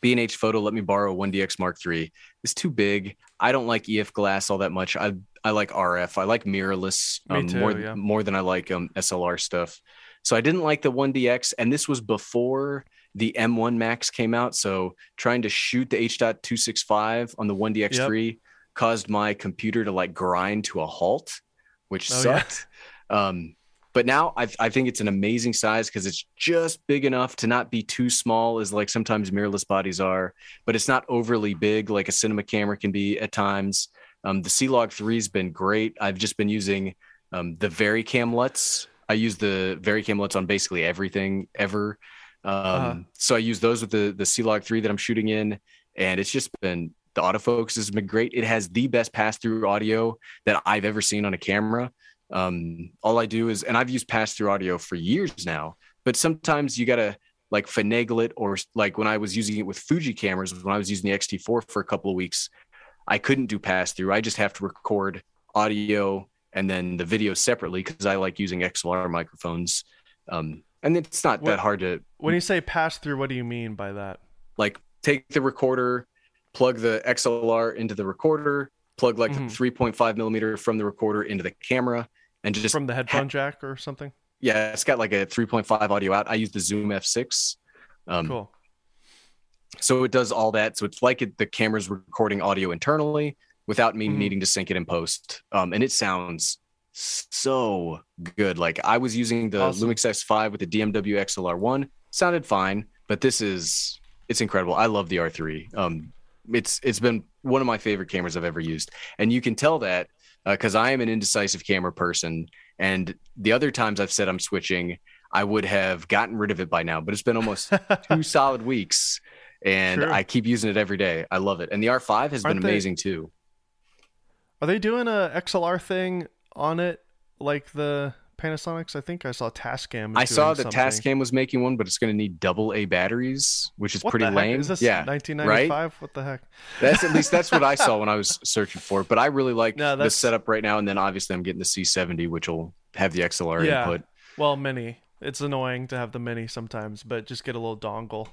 B&H Photo let me borrow a 1DX Mark III. It's too big. I don't like EF glass all that much. I I like RF. I like mirrorless um, too, more yeah. more than I like um, SLR stuff. So I didn't like the 1DX, and this was before the M1 Max came out. So trying to shoot the H.265 on the 1DX3 caused my computer to like grind to a halt, which Oh, yeah. sucked. Um, but now I, I think it's an amazing size because it's just big enough to not be too small as like sometimes mirrorless bodies are, but it's not overly big like a cinema camera can be at times. Um, the C-Log 3 has been great. I've just been using um, the VariCam LUTs. I use the VariCam LUTs on basically everything ever. Um, Uh-huh. So I use those with the the C-Log 3 that I'm shooting in, and it's just been the autofocus has been great. It has the best pass-through audio that I've ever seen on a camera. Um, all I do is, and I've used pass-through audio for years now, but sometimes you gotta like finagle it, or like when I was using it with Fuji cameras, when I was using the X-T4 for a couple of weeks, I couldn't do pass-through. I just have to record audio and then the video separately because I like using XLR microphones. Um, and it's not What- that hard to When you say pass through, what do you mean by that? like take the recorder, plug the XLR into the recorder, plug like Mhm. the 3.5 millimeter from the recorder into the camera, and just From the headphone jack or something? yeah, it's got like a 3.5 audio out. I use the Zoom F6. Um, Cool. So it does all that. So it's like it, the camera's recording audio internally without me Mhm. needing to sync it in post. Um, and it sounds so good. Like I was using the Awesome. Lumix S5 with the DMW XLR1, sounded fine, but this is it's incredible. I love the R3. Um, it's it's been one of my favorite cameras I've ever used, and you can tell that because I am an indecisive camera person. And the other times I've said I'm switching, I would have gotten rid of it by now. But it's been almost two solid weeks and True. I keep using it every day. I love it. And the R5 has been Aren't they- amazing too. Are they doing a XLR thing on it like the Panasonics? I think I saw Tascam. I saw that something. Tascam was making one, but it's going to need double A batteries, which is What pretty lame. Is this yeah, 1995? What the heck? that's at least that's what I saw when I was searching for it. But I really like No, the setup right now. And then obviously I'm getting the C70, which will have the XLR Yeah. input. Well, mini. It's annoying to have the mini sometimes, but just get a little dongle.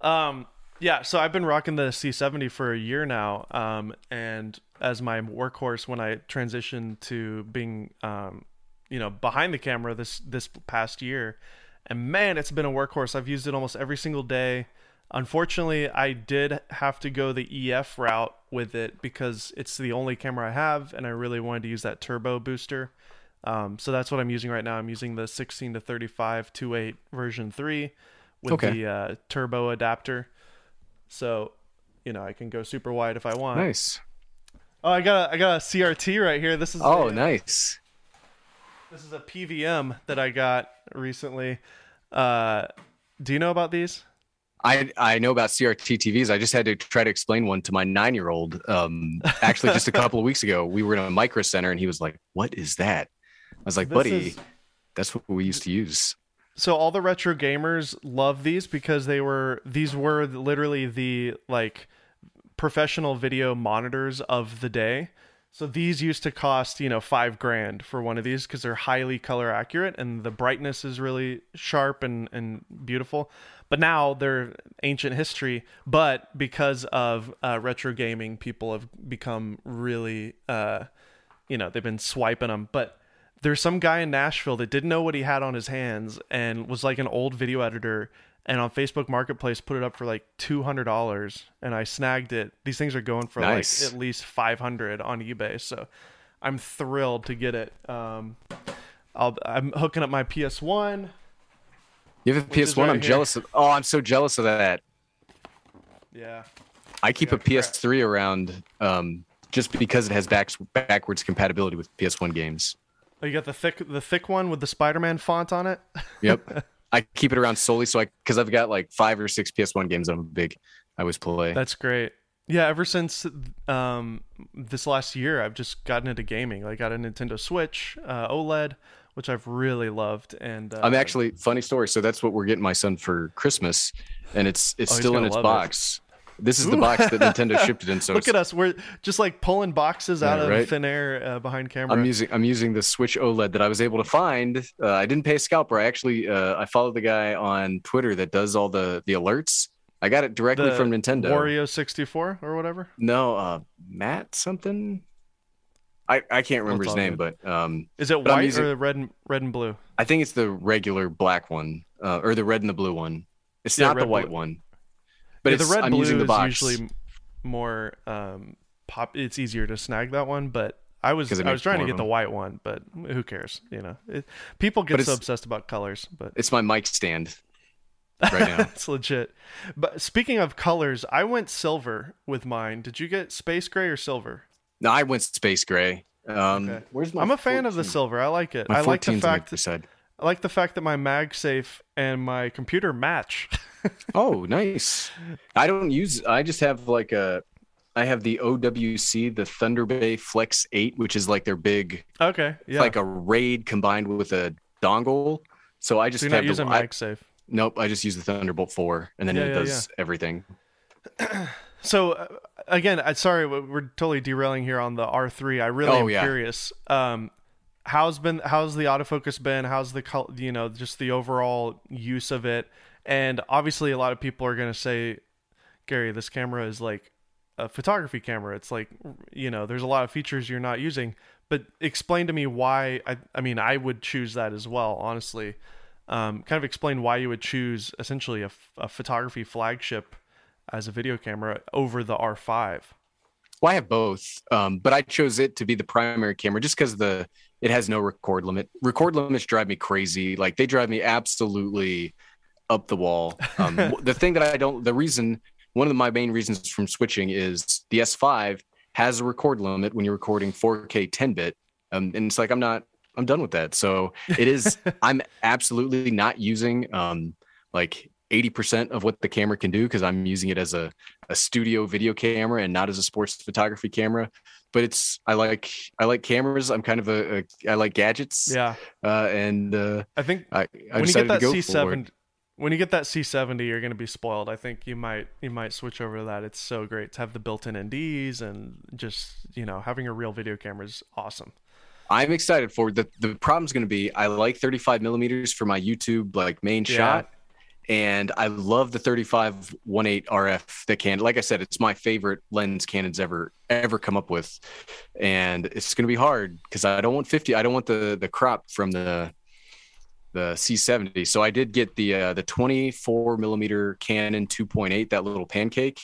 Um, yeah. So I've been rocking the C70 for a year now, um, and as my workhorse when I transitioned to being, um, you know, behind the camera this this past year, and man, it's been a workhorse. I've used it almost every single day. Unfortunately, I did have to go the EF route with it because it's the only camera I have, and I really wanted to use that turbo booster. Um, so that's what I'm using right now. I'm using the 16 to 35 2.8 version 3 with Okay. the uh, turbo adapter. So, you know, I can go super wide if I want. Nice. Oh, I got a, I got a CRT right here. This is Oh, a, nice. this is a PVM that I got recently. Uh, do you know about these? I I know about CRT TVs. I just had to try to explain one to my nine year old. Um, actually, just a couple of weeks ago, we were in a micro center, and he was like, "What is that?" I was like, This "Buddy, is- that's what we used to use." so all the retro gamers love these because they were these were literally the like professional video monitors of the day. So these used to cost you know five grand for one of these because they're highly color accurate and the brightness is really sharp and, and beautiful. But now they're ancient history but because of uh, retro gaming people have become really uh, you know they've been swiping them but there's some guy in Nashville that didn't know what he had on his hands and was like an old video editor and on Facebook Marketplace put it up for like two hundred dollars and I snagged it. These things are going for Nice. like at least five hundred on eBay, so I'm thrilled to get it. Um, I'll, I'm hooking up my PS One. You have a PS1. I'm here. jealous of. Oh, I'm so jealous of that. Yeah, I keep a Yeah, crap. PS3 around um, just because it has back, backwards compatibility with PS1 games. oh, you got the thick the thick one with the Spider-Man font on it. Yep. I keep it around solely so I because I've got like five or six PS1 games that I'm big. I always play. That's great. Yeah, ever since um, this last year, I've just gotten into gaming. Like, got a Nintendo Switch, uh, OLED, which I've really loved. And uh, I'm actually funny story. So that's what we're getting my son for Christmas, and it's it's Oh, still in its box. it. This is the box that Nintendo shipped it in. So look at us. We're just like pulling boxes out Yeah, of thin air uh, behind camera. I'm using I'm using the Switch OLED that I was able to find. Uh, I didn't pay a scalper. I actually uh, I followed the guy on Twitter that does all the the alerts. I got it directly The from Nintendo. Wario 64 or whatever. No, uh, Matt something. I, I can't remember his name, good. but um, Is it white using- or red and red and blue? I think it's the regular black one, uh, or the red and the blue one. It's Yeah, not the white blue. one. But yeah, it's, the red I'm blue using the is box. usually more um pop. It's easier to snag that one, but I was 'Cause it I was trying to get the white one, but who cares? You know, it, people get so obsessed about colors, but It's my mic stand right now. it's legit. But speaking of colors, I went silver with mine. Did you get space gray or silver? no, I went space gray. Um, Okay. Where's my? I'm a fan of the silver. I like it. My I like the 14's on fact other side. I like the fact that my MagSafe and my computer match. Oh, nice. I don't use. I just have like a. I have the OWC, the Thunder Bay Flex Eight, which is like their big, okay, yeah. like a raid combined with a dongle. So I just so you're not have using the. I, MagSafe. nope, I just use the Thunderbolt Four, and then Yeah, it yeah, does everything. So uh, again, I sorry we- we're totally derailing here on the R3. I really Oh, am yeah. curious. Um, how's been how's the autofocus been? How's the you know just the overall use of it? And obviously, a lot of people are gonna say, Gary, this camera is like a photography camera. It's like you know, there's a lot of features you're not using. But explain to me why. I I mean, I would choose that as well. Honestly, um, kind of explain why you would choose essentially a, a photography flagship as a video camera over the R5. Well, I have both, um, but I chose it to be the primary camera just because the it has no record limit. Record limits drive me crazy. Like they drive me absolutely up the wall. Um, the thing that I don't, the reason, one of my main reasons from switching is the S5 has a record limit when you're recording 4K 10 bit, um, and it's like I'm not, I'm done with that. So it is, I'm absolutely not using um, like 80% of what the camera can do because I'm using it as a a studio video camera and not as a sports photography camera but it's i like i like cameras i'm kind of a, a i like gadgets Yeah, uh and uh I think i i when you get that to go for C7, when you get that C70, you're gonna be spoiled. I think you might you might switch over to that. It's so great to have the built-in NDs and just you know having a real video camera is awesome. i'm excited for it. the the problem's going to be i like 35 millimeters for my youtube like main Yeah. shot and i love the 35 1.8 rf that can like i said it's my favorite lens canon's ever ever come up with. And it's going to be hard because i don't want 50 i don't want the the crop from the the c70 so i did get the uh the 24 millimeter canon 2.8 that little pancake.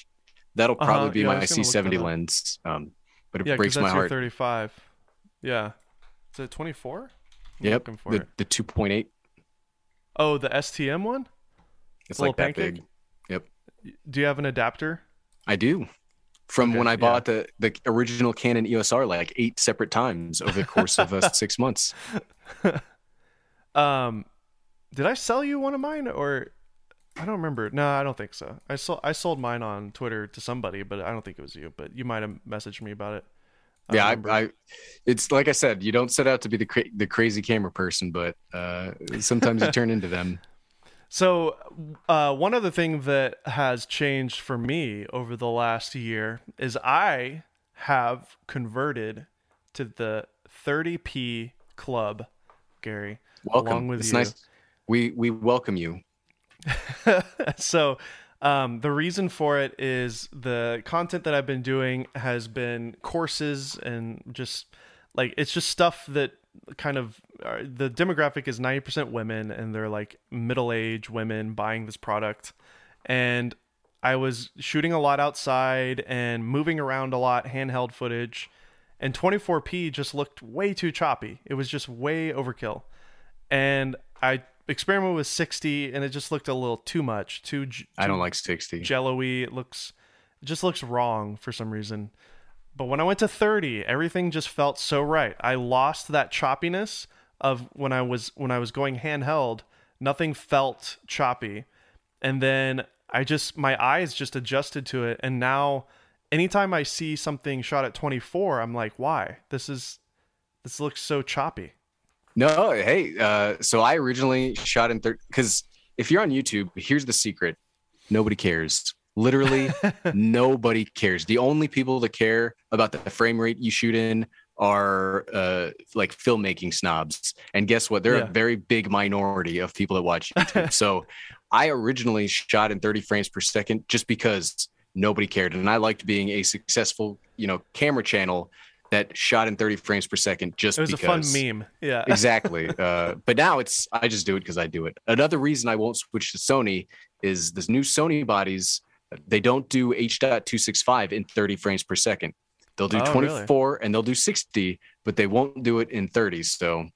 That'll Uh-huh, probably be yeah, my was gonna look that c70 lens um but it Yeah, breaks that's my your heart. 35. Yeah, is it 24? yep the, the 2.8 Oh, the STM one. It's like that pancake? big Yep. Do you have an adapter? I do. From Okay, when I yeah. bought the the original Canon EOS R like eight separate times over the course of uh, six months. Um, did I sell you one of mine or I don't remember. No, I don't think so. I sold I sold mine on Twitter to somebody, but I don't think it was you. But you might have messaged me about it. I yeah. I, I, it's like I said, you don't set out to be the cra- the crazy camera person, but uh, sometimes you turn into them. So, uh, one other thing that has changed for me over the last year is I have converted to the 30p club, Gary. Welcome. Along with it's you. nice. We we welcome you. so um, the reason for it is the content that I've been doing has been courses and just like it's just stuff that kind of uh, the demographic is 90% women and they're like middle-aged women buying this product. And I was shooting a lot outside and moving around a lot handheld footage and 24p just looked way too choppy. It was just way overkill. And I experimented with 60 and it just looked a little too much too I don't like sixty. jello-y. It looks it just looks wrong for some reason but when i went to 30 everything just felt so right. I lost that choppiness of when i was when i was going handheld nothing felt choppy. And then i just my eyes just adjusted to it. And now anytime i see something shot at 24 i'm like why? This is this looks so choppy. No, hey. Uh, so I originally shot in third because if you're on YouTube, here's the secret: nobody cares. Literally, nobody cares. The only people that care about the frame rate you shoot in are uh, like filmmaking snobs. And guess what? They're Yeah. a very big minority of people that watch YouTube. so I originally shot in 30 frames per second just because nobody cared, and I liked being a successful, you know, camera channel that shot in 30 frames per second just because It was because. a fun meme. Yeah. exactly. Uh, but now it's I just do it because I do it. Another reason I won't switch to Sony is this new Sony bodies. They don't do H.265 in 30 frames per second. They'll do Oh, 24 and they'll do 60, but they won't do it in 30. So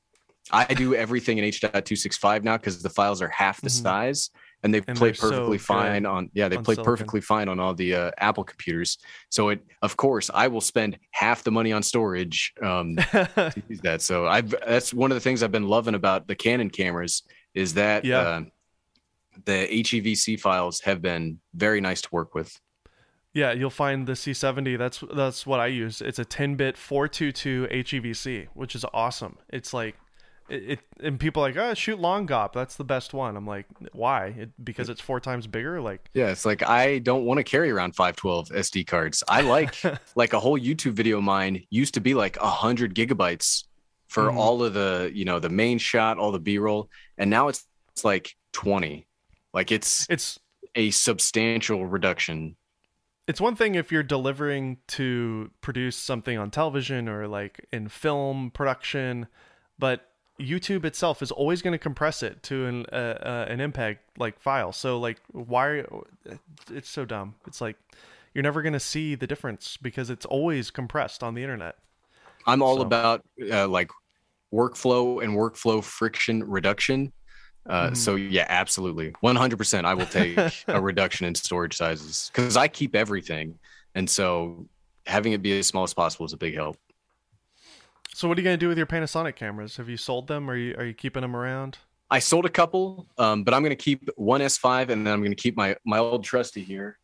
I do everything in H.265 now because the files are half the Mhm. size and they And play they're so perfectly fine on yeah they on play silicon. perfectly fine on all the uh, Apple computers. So it of course I will spend half the money on storage um, to use that. So I've that's one of the things I've been loving about the Canon cameras is that Yeah. uh, the HEVC files have been very nice to work with. yeah, you'll find the C70. That's that's what I use. It's a 10-bit 422 HEVC, which is awesome. It's like it, it and people are like, "Oh, shoot long gop. That's the best one." I'm like, "Why?" It, because it's four times bigger? Like Yeah, it's like I don't want to carry around 512 SD cards. I like like a whole YouTube video of mine used to be like a hundred gigabytes for Mhm. all of the you know the main shot, all the B-roll, and now it's, it's like 20. Like it's it's a substantial reduction. it's one thing if you're delivering to produce something on television or like in film production, but YouTube itself is always going to compress it to an uh, uh, an impact like file. So like why it's so dumb. It's like you're never going to see the difference because it's always compressed on the internet. I'm all So- about uh, like workflow and workflow friction reduction. Uh, Mhm. So yeah, absolutely, 100%. I will take a reduction in storage sizes because I keep everything, and so having it be as small as possible is a big help. So what are you going to do with your Panasonic cameras? Have you sold them or are you, are you keeping them around? I sold a couple, um, but I'm going to keep one S5, and then I'm going to keep my my old trusty here,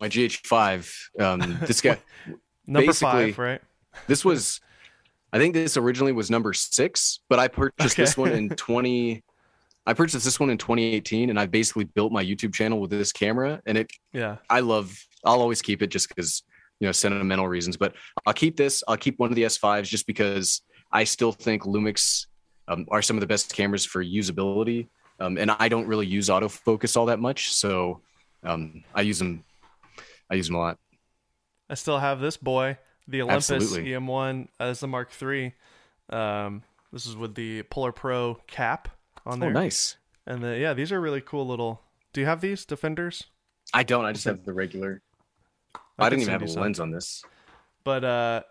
my GH5. Um, this guy. Number 5, right? this was i think this originally was number six but i purchased this one in 20 i purchased this one in 2018 and i basically built my youtube channel with this camera and it Yeah. i love i'll always keep it just because you know sentimental reasons but i'll keep this i'll keep one of the s5s just because i still think lumix um, are some of the best cameras for usability um, and i don't really use autofocus all that much so um, i use them i use them a lot. I still have this boy, the Olympus Absolutely. EM1 as the Mark III. Um, this is with the Polar Pro cap on there. oh nice And the, yeah, these are really cool little. Do you have these defenders? i don't i just have the regular i, could didn't even have a some. lens on this But uh,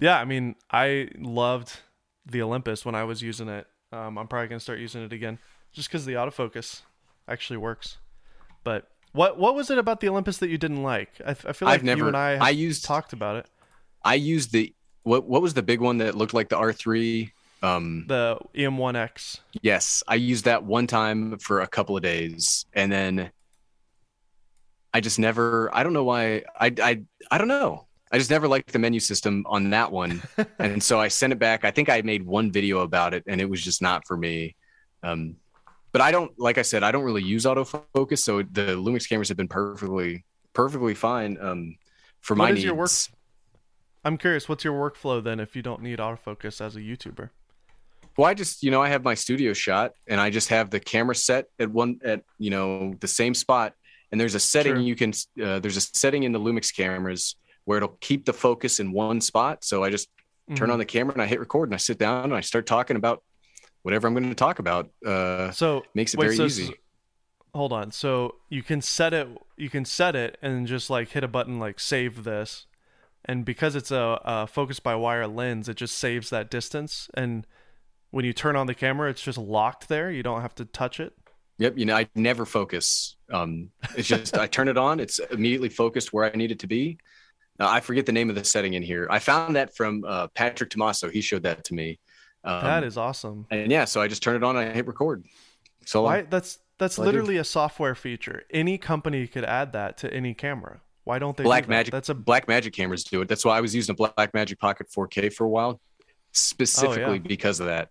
yeah, I mean, I loved the Olympus when I was using it. Um, I'm probably gonna start using it again, just because the autofocus actually works. But what what was it about the Olympus that you didn't like? I feel like I've never you and I, I used talked about it. I used the what what was the big one that looked like the R3 um The E EM1X. yes, I used that one time for a couple of days and then I just never I don't know why I I I don't know. I just never liked the menu system on that one. and so I sent it back. I think I made one video about it and it was just not for me. Um but I don't like I said I don't really use autofocus so the Lumix cameras have been perfectly perfectly fine um for my What is needs. your work- I'm curious, what's your workflow then if you don't need autofocus as a YouTuber? Well, I just, you know, I have my studio shot and I just have the camera set at one at, you know, the same spot. And there's a setting you can, uh, there's a setting in the Lumix cameras where it'll keep the focus in one spot. So I just turn Mhm. on the camera and I hit record and I sit down and I start talking about whatever I'm going to talk about. Uh, So makes it wait, very so- easy. Hold on. So you can set it. You can set it and just like hit a button like save this, and because it's a, a focus by wire lens, it just saves that distance. And when you turn on the camera, it's just locked there. You don't have to touch it. Yep. You know, I never focus. Um, it's just, I turn it on. It's immediately focused where I need it to be. Uh, I forget the name of the setting in here. I found that from uh, Patrick Tomasso. He showed that to me. Um, that is awesome. And yeah, so I just turn it on and I hit record. So Why? That's that's literally a software feature. Any company could add that to any camera. Why don't they? Black that? Magic That's a Black Magic cameras do it. That's why I was using a Black Magic Pocket 4K for a while, specifically Oh, yeah. because of that.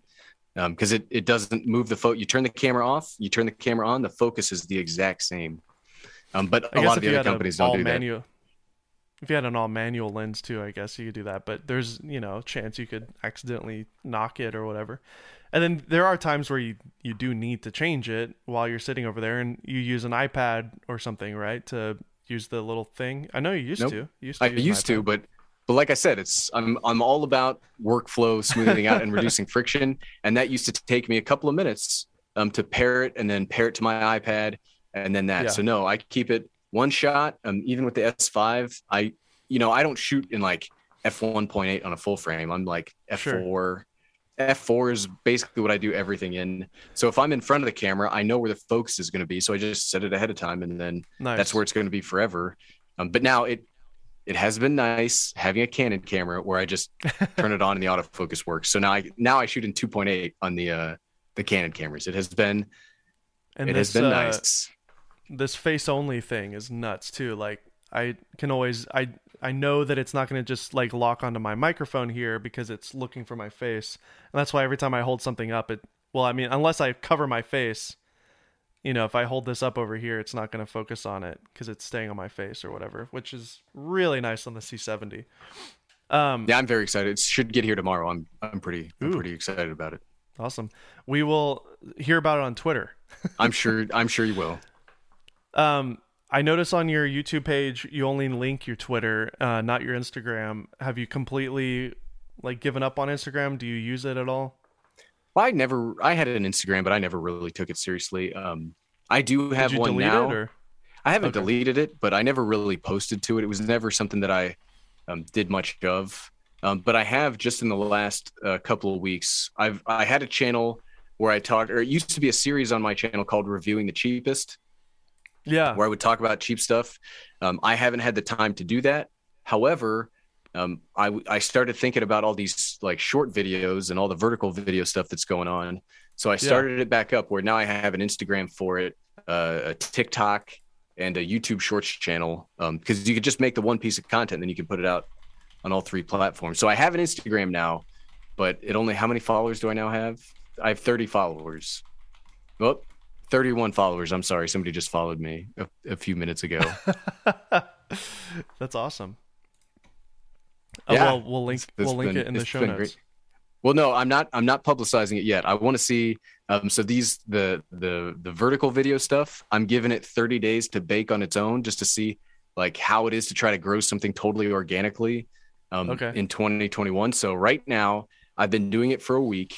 Because it, it doesn't move the photo. You turn the camera off, you turn the camera on, the focus is the exact same. Um, but I a lot of the other companies don't do that. If you had an all manual lens too, I guess you could do that. But there's you know chance you could accidentally knock it or whatever. And then there are times where you you do need to change it while you're sitting over there, and you use an iPad or something, right, to use the little thing? I know you used Nope. to. You used to I used to, but but like I said, it's I'm I'm all about workflow smoothing out and reducing friction, and that used to take me a couple of minutes um to pair it and then pair it to my iPad and then that. Yeah. So no, I keep it one shot. Um, even with the S5, I you know I don't shoot in like f 1.8 on a full frame. I'm like f4. Sure. F4 is basically what I do everything in. So if I'm in front of the camera, I know where the focus is going to be. So I just set it ahead of time, and then nice. that's where it's going to be forever. Um, but now it it has been nice having a Canon camera where I just turn it on and the autofocus works. So now I now I shoot in 2.8 on the uh the Canon cameras. It has been and it this, has been uh, nice. this face only thing is nuts too. Like I can always I I know that it's not going to just like lock onto my microphone here because it's looking for my face. And that's why every time I hold something up it well, I mean, unless I cover my face, you know, if I hold this up over here, it's not going to focus on it cuz it's staying on my face or whatever, which is really nice on the C70. Um Yeah, I'm very excited. It should get here tomorrow. I'm I'm pretty I'm Ooh. pretty excited about it. awesome. We will hear about it on Twitter. I'm sure I'm sure you will. Um, I notice on your YouTube page you only link your Twitter, uh, not your Instagram. Have you completely like given up on Instagram? Do you use it at all? Well, I never I had an Instagram, but I never really took it seriously. Um I do have one now. I haven't Okay. deleted it, but I never really posted to it. It was never something that I um, did much of. Um, but I have just in the last uh, couple of weeks, I've I had a channel where I talked, or it used to be a series on my channel called "Reviewing the Cheapest," yeah, where I would talk about cheap stuff. Um, I haven't had the time to do that. However, um, I I started thinking about all these like short videos and all the vertical video stuff that's going on. So I started it back up where now I have an Instagram for it, uh, a TikTok, and a YouTube Shorts channel. Because you could just make the one piece of content, then you can put it out on all three platforms. So I have an Instagram now, but it only how many followers do I now have? I have 30 followers. Well, 31 followers. I'm sorry, somebody just followed me a, a few minutes ago. that's awesome. Oh, Yeah, well, we'll link It's- it's we'll link been- it in the show notes. great. Well, no, I'm not. I'm not publicizing it yet. I want to see. Um, so these the the the vertical video stuff. I'm giving it 30 days to bake on its own, just to see like how it is to try to grow something totally organically. Um, Okay. In 2021. So right now, I've been doing it for a week.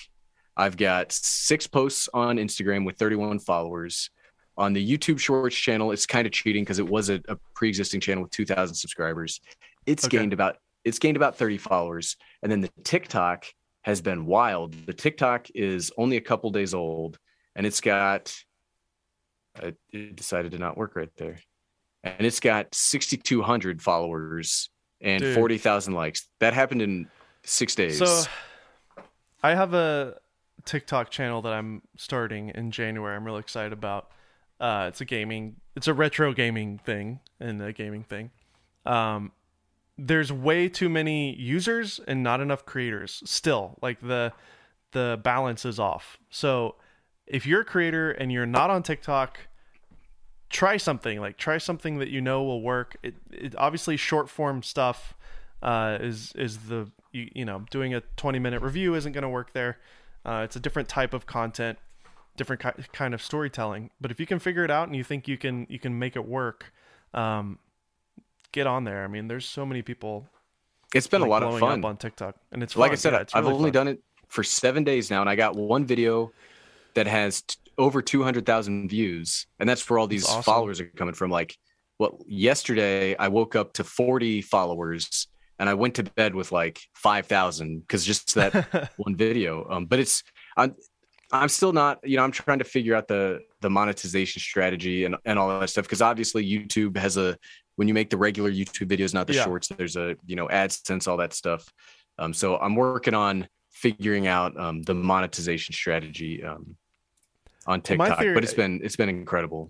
I've got six posts on Instagram with 31 followers. On the YouTube Shorts channel, it's kind of cheating because it was a, a pre-existing channel with 2,000 subscribers. It's Okay. gained about it's gained about 30 followers, and then the TikTok has been wild. The TikTok is only a couple days old, and it's got. It decided to not work right there, and it's got 6,200 followers and Dude. 40,000 likes. That happened in six days. So I have a TikTok channel that I'm starting in January. I'm really excited about. Uh, it's a gaming, it's a retro gaming thing and a gaming thing. Um, there's way too many users and not enough creators. Still, like the the balance is off. So if you're a creator and you're not on TikTok, try something like try something that you know will work. It, it obviously short form stuff uh, is is the you, you know doing a 20 minute review isn't going to work there. Uh, it's a different type of content, different ki- kind of storytelling. But if you can figure it out and you think you can you can make it work, um, get on there. I mean, there's so many people it's been like, a lot of fun. up on TikTok, and it's like fun. I said, Yeah, I've really only fun. done it for seven days now, and I got one video that has t- over 200,000 views, and that's where all these awesome. followers are coming from. Like, what yesterday I woke up to 40 followers, and I went to bed with like 5,000 because just that one video. Um, but it's I'm I'm still not, you know, I'm trying to figure out the the monetization strategy and and all that stuff because obviously YouTube has a when you make the regular YouTube videos, not the Yeah. shorts, there's a you know AdSense, all that stuff. Um, so I'm working on figuring out um, the monetization strategy um, on TikTok, theory- but it's been it's been incredible.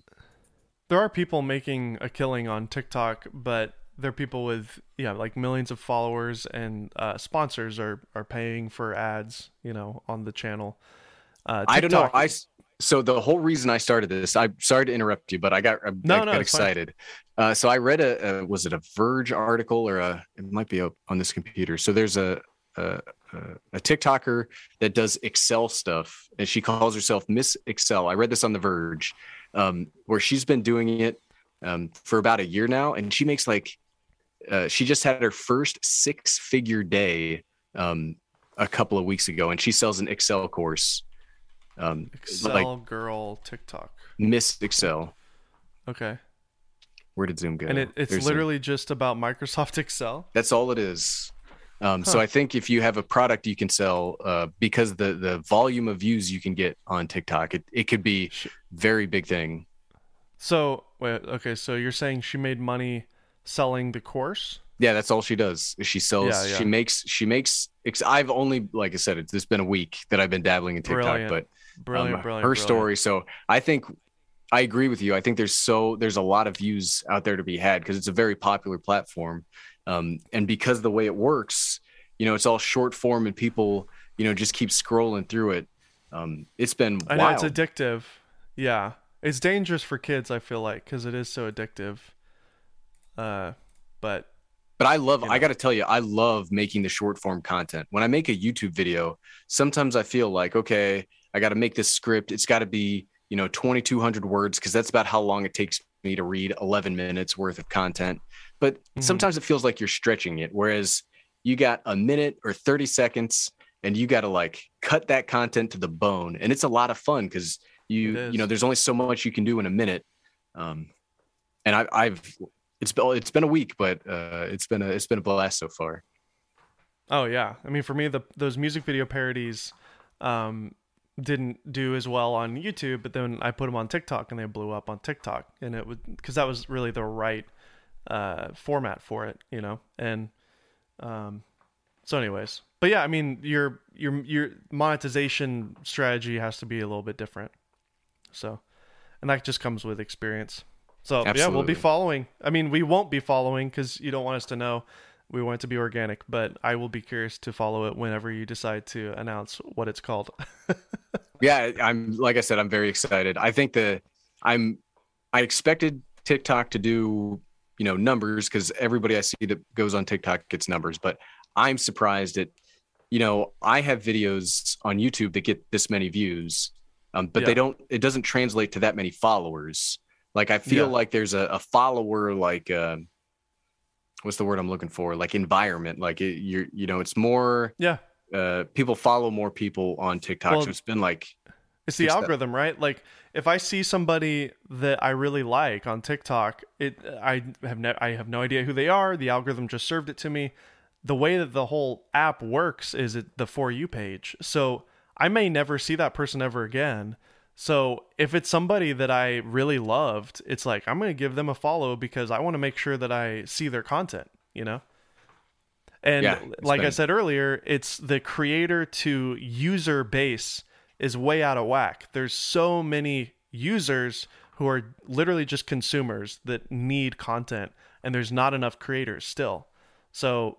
there are people making a killing on TikTok, but they're people with yeah like millions of followers and uh, sponsors are are paying for ads, you know, on the channel. Uh, I don't know. i so the whole reason I started this, I'm sorry to interrupt you, but I got I, No, I no, got excited. Uh, so I read a, a was it a Verge article or a it might be up on this computer. So there's a a, a- a TikToker that does Excel stuff, and she calls herself Miss Excel. I read this on the Verge, um, where she's been doing it um, for about a year now, and she makes like uh, she just had her first six figure day um, a couple of weeks ago, and she sells an Excel course. Um, Excel like girl TikTok. Miss Excel. Okay. Where did Zoom go? And it, it's There's Zoom. literally just about Microsoft Excel. That's all it is. Um, So I think if you have a product you can sell, uh, because the the volume of views you can get on TikTok, it, it could be very big thing. So wait, okay, so you're saying she made money selling the course? Yeah, that's all she does. is She sells. Yeah, yeah. She makes. She makes. I've only, like I said, it's, it's been a week that I've been dabbling in TikTok, Brilliant. but Brilliant, um, brilliant. her brilliant. story. So I think I agree with you. I think there's so there's a lot of views out there to be had because it's a very popular platform, um, and because the way it works, you know, it's all short form and people, you know, just keep scrolling through it. Um, it's been I know it's addictive. Yeah, it's dangerous for kids. I feel like because it is so addictive. Uh, but But I love, you I got to tell you, I love making the short form content. When I make a YouTube video, sometimes I feel like, okay, I got to make this script. It's got to be, you know, 2,200 words because that's about how long it takes me to read 11 minutes worth of content. But Mhm. sometimes it feels like you're stretching it. Whereas you got a minute or 30 seconds and you got to like cut that content to the bone. And it's a lot of fun because you, you know, there's only so much you can do in a minute. Um, and I, I've, it's been it's been a week, but uh, it's been a it's been a blast so far. oh yeah, I mean for me the those music video parodies, um, didn't do as well on YouTube, but then I put them on TikTok and they blew up on TikTok, and it would because that was really the right uh, format for it, you know, and um, so anyways, but yeah, I mean your your your monetization strategy has to be a little bit different, so, and that just comes with experience. So yeah, we'll be following. I mean, we won't be following because you don't want us to know. We want it to be organic, but I will be curious to follow it whenever you decide to announce what it's called. Yeah, I'm like I said, I'm very excited. I think the I'm I expected TikTok to do you know numbers because everybody I see that goes on TikTok gets numbers, but I'm surprised at you know I have videos on YouTube that get this many views, um, but Yeah. they don't. It doesn't translate to that many followers. Like I feel Yeah. like there's a, a follower like. Uh, What's the word I'm looking for? Like environment, like it, you're, you know, it's more yeah, uh people follow more people on TikTok. Well, so it's been like it's the Fix that. algorithm, right? Like if I see somebody that I really like on TikTok, it I have no I have no idea who they are. The algorithm just served it to me. The way that the whole app works is it the for you page. So I may never see that person ever again. So if it's somebody that I really loved, it's like I'm going to give them a follow because I want to make sure that I see their content, you know? And Yeah, like I said earlier, it's the creator to user base is way out of whack. There's so many users who are literally just consumers that need content and there's not enough creators still. So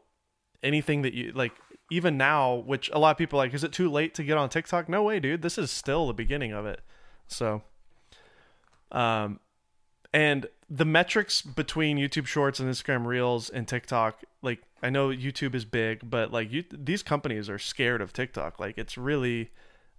anything that you like even now, which a lot of people are like, is it too late to get on TikTok? No way, dude. This is still the beginning of it. So um and the metrics between YouTube Shorts and Instagram Reels and TikTok, like I know YouTube is big, but like you, these companies are scared of TikTok. Like it's really,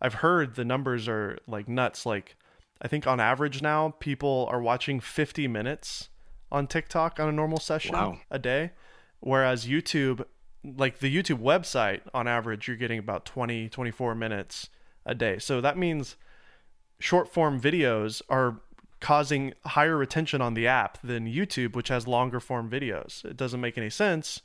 I've heard the numbers are like nuts. Like I think on average now, people are watching 50 minutes on TikTok on a normal session Wow. a day, whereas YouTube, like the YouTube website, on average, you're getting about 20, 24 minutes a day. So that means short form videos are causing higher retention on the app than YouTube, which has longer form videos. It doesn't make any sense,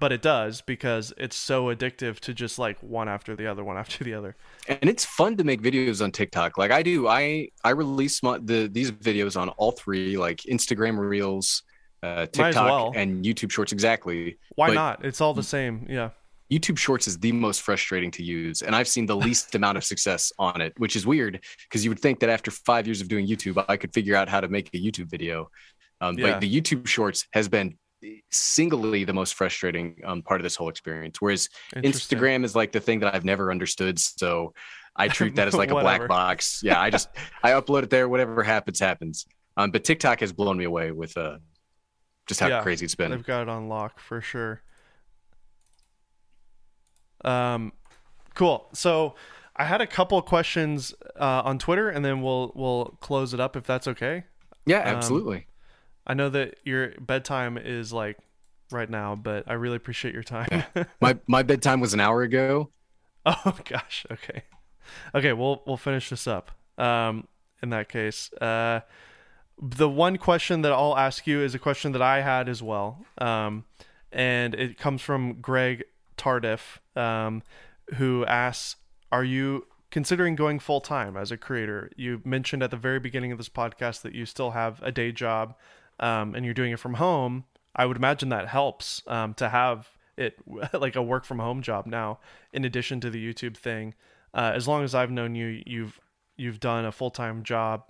but it does because it's so addictive to just like one after the other, one after the other. and it's fun to make videos on TikTok. Like I do, I I release my, the these videos on all three, like Instagram Reels, uh, TikTok, well. and YouTube Shorts. Exactly. Why But- not? It's all the same. Yeah. YouTube Shorts is the most frustrating to use, and I've seen the least amount of success on it, which is weird because you would think that after five years of doing YouTube, I could figure out how to make a YouTube video. Um, Yeah. But the YouTube Shorts has been singly the most frustrating um, part of this whole experience. Whereas Instagram is like the thing that I've never understood. So I treat that as like a black box. Yeah, I just I upload it there. Whatever happens, happens. Um, but TikTok has blown me away with uh, just how Yeah, crazy it's been. They've got it on lock for sure. Um, cool. So I had a couple of questions uh, on Twitter, and then we'll we'll close it up if that's okay. Yeah, Um, absolutely. I know that your bedtime is like right now, but I really appreciate your time. my my bedtime was an hour ago. Oh gosh. Okay. Okay. We'll we'll finish this up. Um, in that case, uh, the one question that I'll ask you is a question that I had as well. Um, and it comes from Greg Tardif, um, who asks, "Are you considering going full time as a creator? You mentioned at the very beginning of this podcast that you still have a day job, um, and you're doing it from home. I would imagine that helps um, to have it like a work from home job now, in addition to the YouTube thing. Uh, as long as I've known you, you've you've done a full time job.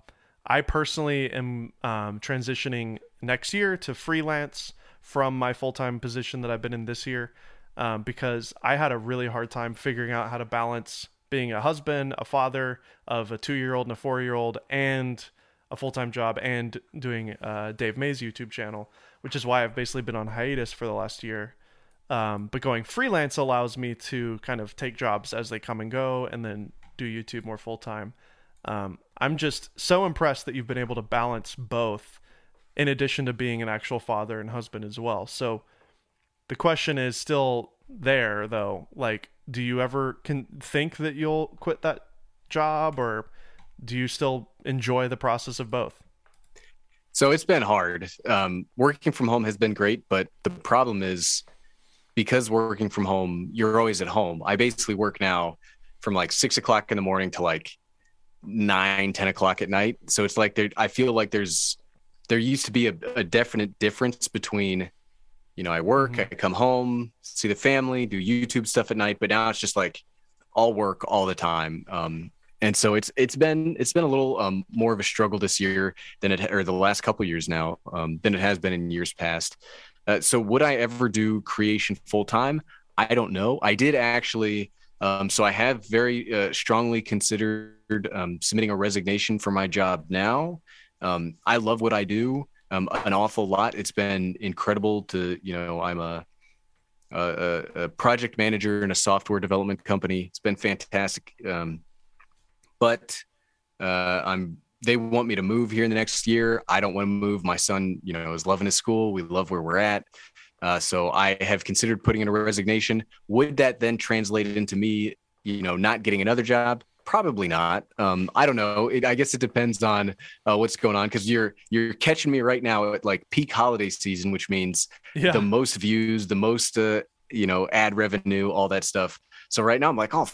I personally am um, transitioning next year to freelance from my full time position that I've been in this year um, because I had a really hard time figuring out how to balance being a husband, a father of a two year old and a four year old, and a full time job, and doing uh, Dave Maze YouTube channel, which is why I've basically been on hiatus for the last year. Um, but going freelance allows me to kind of take jobs as they come and go and then do YouTube more full time. Um, I'm just so impressed that you've been able to balance both in addition to being an actual father and husband as well. So the question is still there though. Like, do you ever can think that you'll quit that job or do you still enjoy the process of both? So it's been hard. Um, working from home has been great, but the problem is because working from home, you're always at home. I basically work now from like six o'clock in the morning to like nine, 10 o'clock at night. So it's like there, I feel like there's, there used to be a, a definite difference between, you know, I work, mm-hmm. I come home, see the family, do YouTube stuff at night, but now it's just like all work all the time. Um, and so it's it's been it's been a little um, more of a struggle this year than it or the last couple years now um, than it has been in years past. Uh, so would I ever do creation full time? I don't know. I did actually um, so I have very uh, strongly considered um, submitting a resignation for my job now. Um, I love what I do um, an awful lot. It's been incredible to, you know, I'm a, a, a project manager in a software development company. It's been fantastic. Um, but uh, I'm they want me to move here in the next year. I don't want to move. My son, you know, is loving his school. We love where we're at. Uh, so I have considered putting in a resignation. Would that then translate into me, you know, not getting another job? Probably not. Um, I don't know. It, I guess it depends on uh, what's going on because you're you're catching me right now at like peak holiday season, which means yeah. the most views, the most uh, you know ad revenue, all that stuff. So right now I'm like, oh,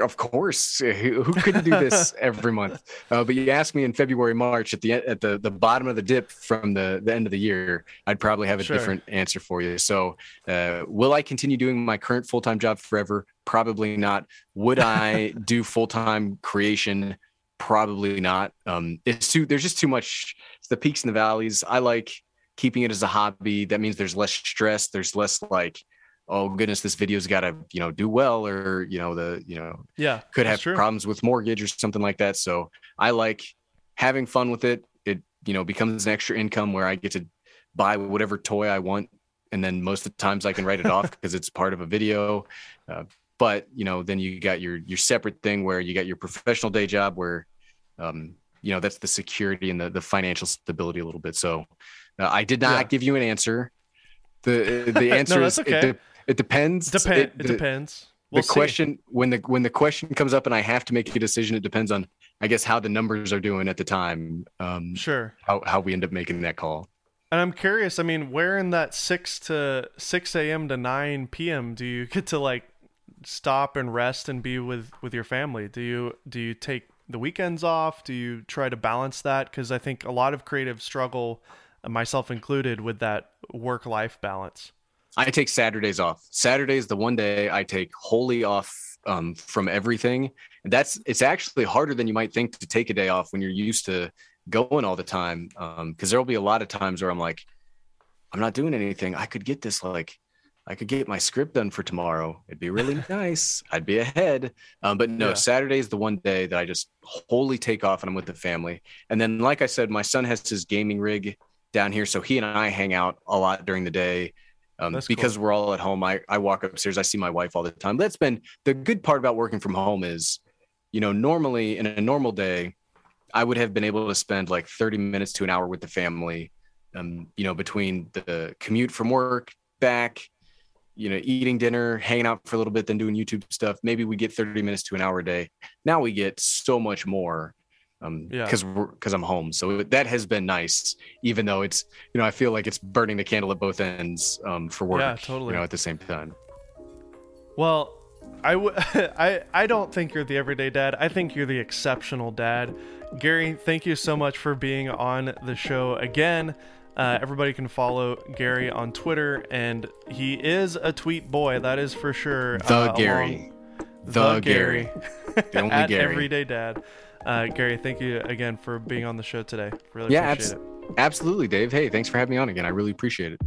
of course, who, who could do this every month? Uh, but you ask me in February, March, at the at the the bottom of the dip from the the end of the year, I'd probably have a sure. different answer for you. So, uh, will I continue doing my current full time job forever? Probably not. Would I do full time creation? Probably not. Um, it's too. There's just too much. the peaks and the valleys. I like keeping it as a hobby. That means there's less stress. There's less like oh goodness, this video's got to you know do well, or you know the you know yeah could have problems with mortgage or something like that. So I like having fun with it. It you know becomes an extra income where I get to buy whatever toy I want, and then most of the times I can write it off because it's part of a video. Uh, but you know then you got your your separate thing where you got your professional day job where um, you know that's the security and the the financial stability a little bit. So uh, I did not yeah. give you an answer. The the answer no, is okay. it, it depends. Depend. It, it depends. We'll the see. question when the when the question comes up and I have to make a decision, it depends on I guess how the numbers are doing at the time. Um, sure. How how we end up making that call. And I'm curious. I mean, where in that six to six a.m. to nine p.m. do you get to like stop and rest and be with with your family? Do you do you take the weekends off? Do you try to balance that? Because I think a lot of creatives struggle, myself included, with that work life balance. I take Saturdays off. Saturday is the one day I take wholly off um, from everything. And that's it's actually harder than you might think to take a day off when you're used to going all the time. Because um, there'll be a lot of times where I'm like, I'm not doing anything. I could get this like I could get my script done for tomorrow. It'd be really nice. I'd be ahead. Um, but no, yeah. Saturday is the one day that I just wholly take off and I'm with the family. And then, like I said, my son has his gaming rig down here. So he and I hang out a lot during the day um, because cool. we're all at home. I, I walk upstairs, I see my wife all the time. That's been the good part about working from home is, you know, normally in a normal day, I would have been able to spend like 30 minutes to an hour with the family um, you know, between the commute from work back, you know, eating dinner, hanging out for a little bit, then doing YouTube stuff. Maybe we get 30 minutes to an hour a day. Now we get so much more um because we're because i'm home so that has been nice even though it's you know i feel like it's burning the candle at both ends um for work Yeah, totally. you know at the same time Well, I w- I I don't think you're the everyday dad. I think you're the exceptional dad. Gary, thank you so much for being on the show again. Uh, everybody can follow Gary on Twitter, and he is a tweet boy. That is for sure. the uh, gary along- the, gary, the only at gary everyday dad. Uh, Gary, thank you again for being on the show today. Really yeah appreciate abs- it. absolutely dave hey thanks for having me on again i really appreciate it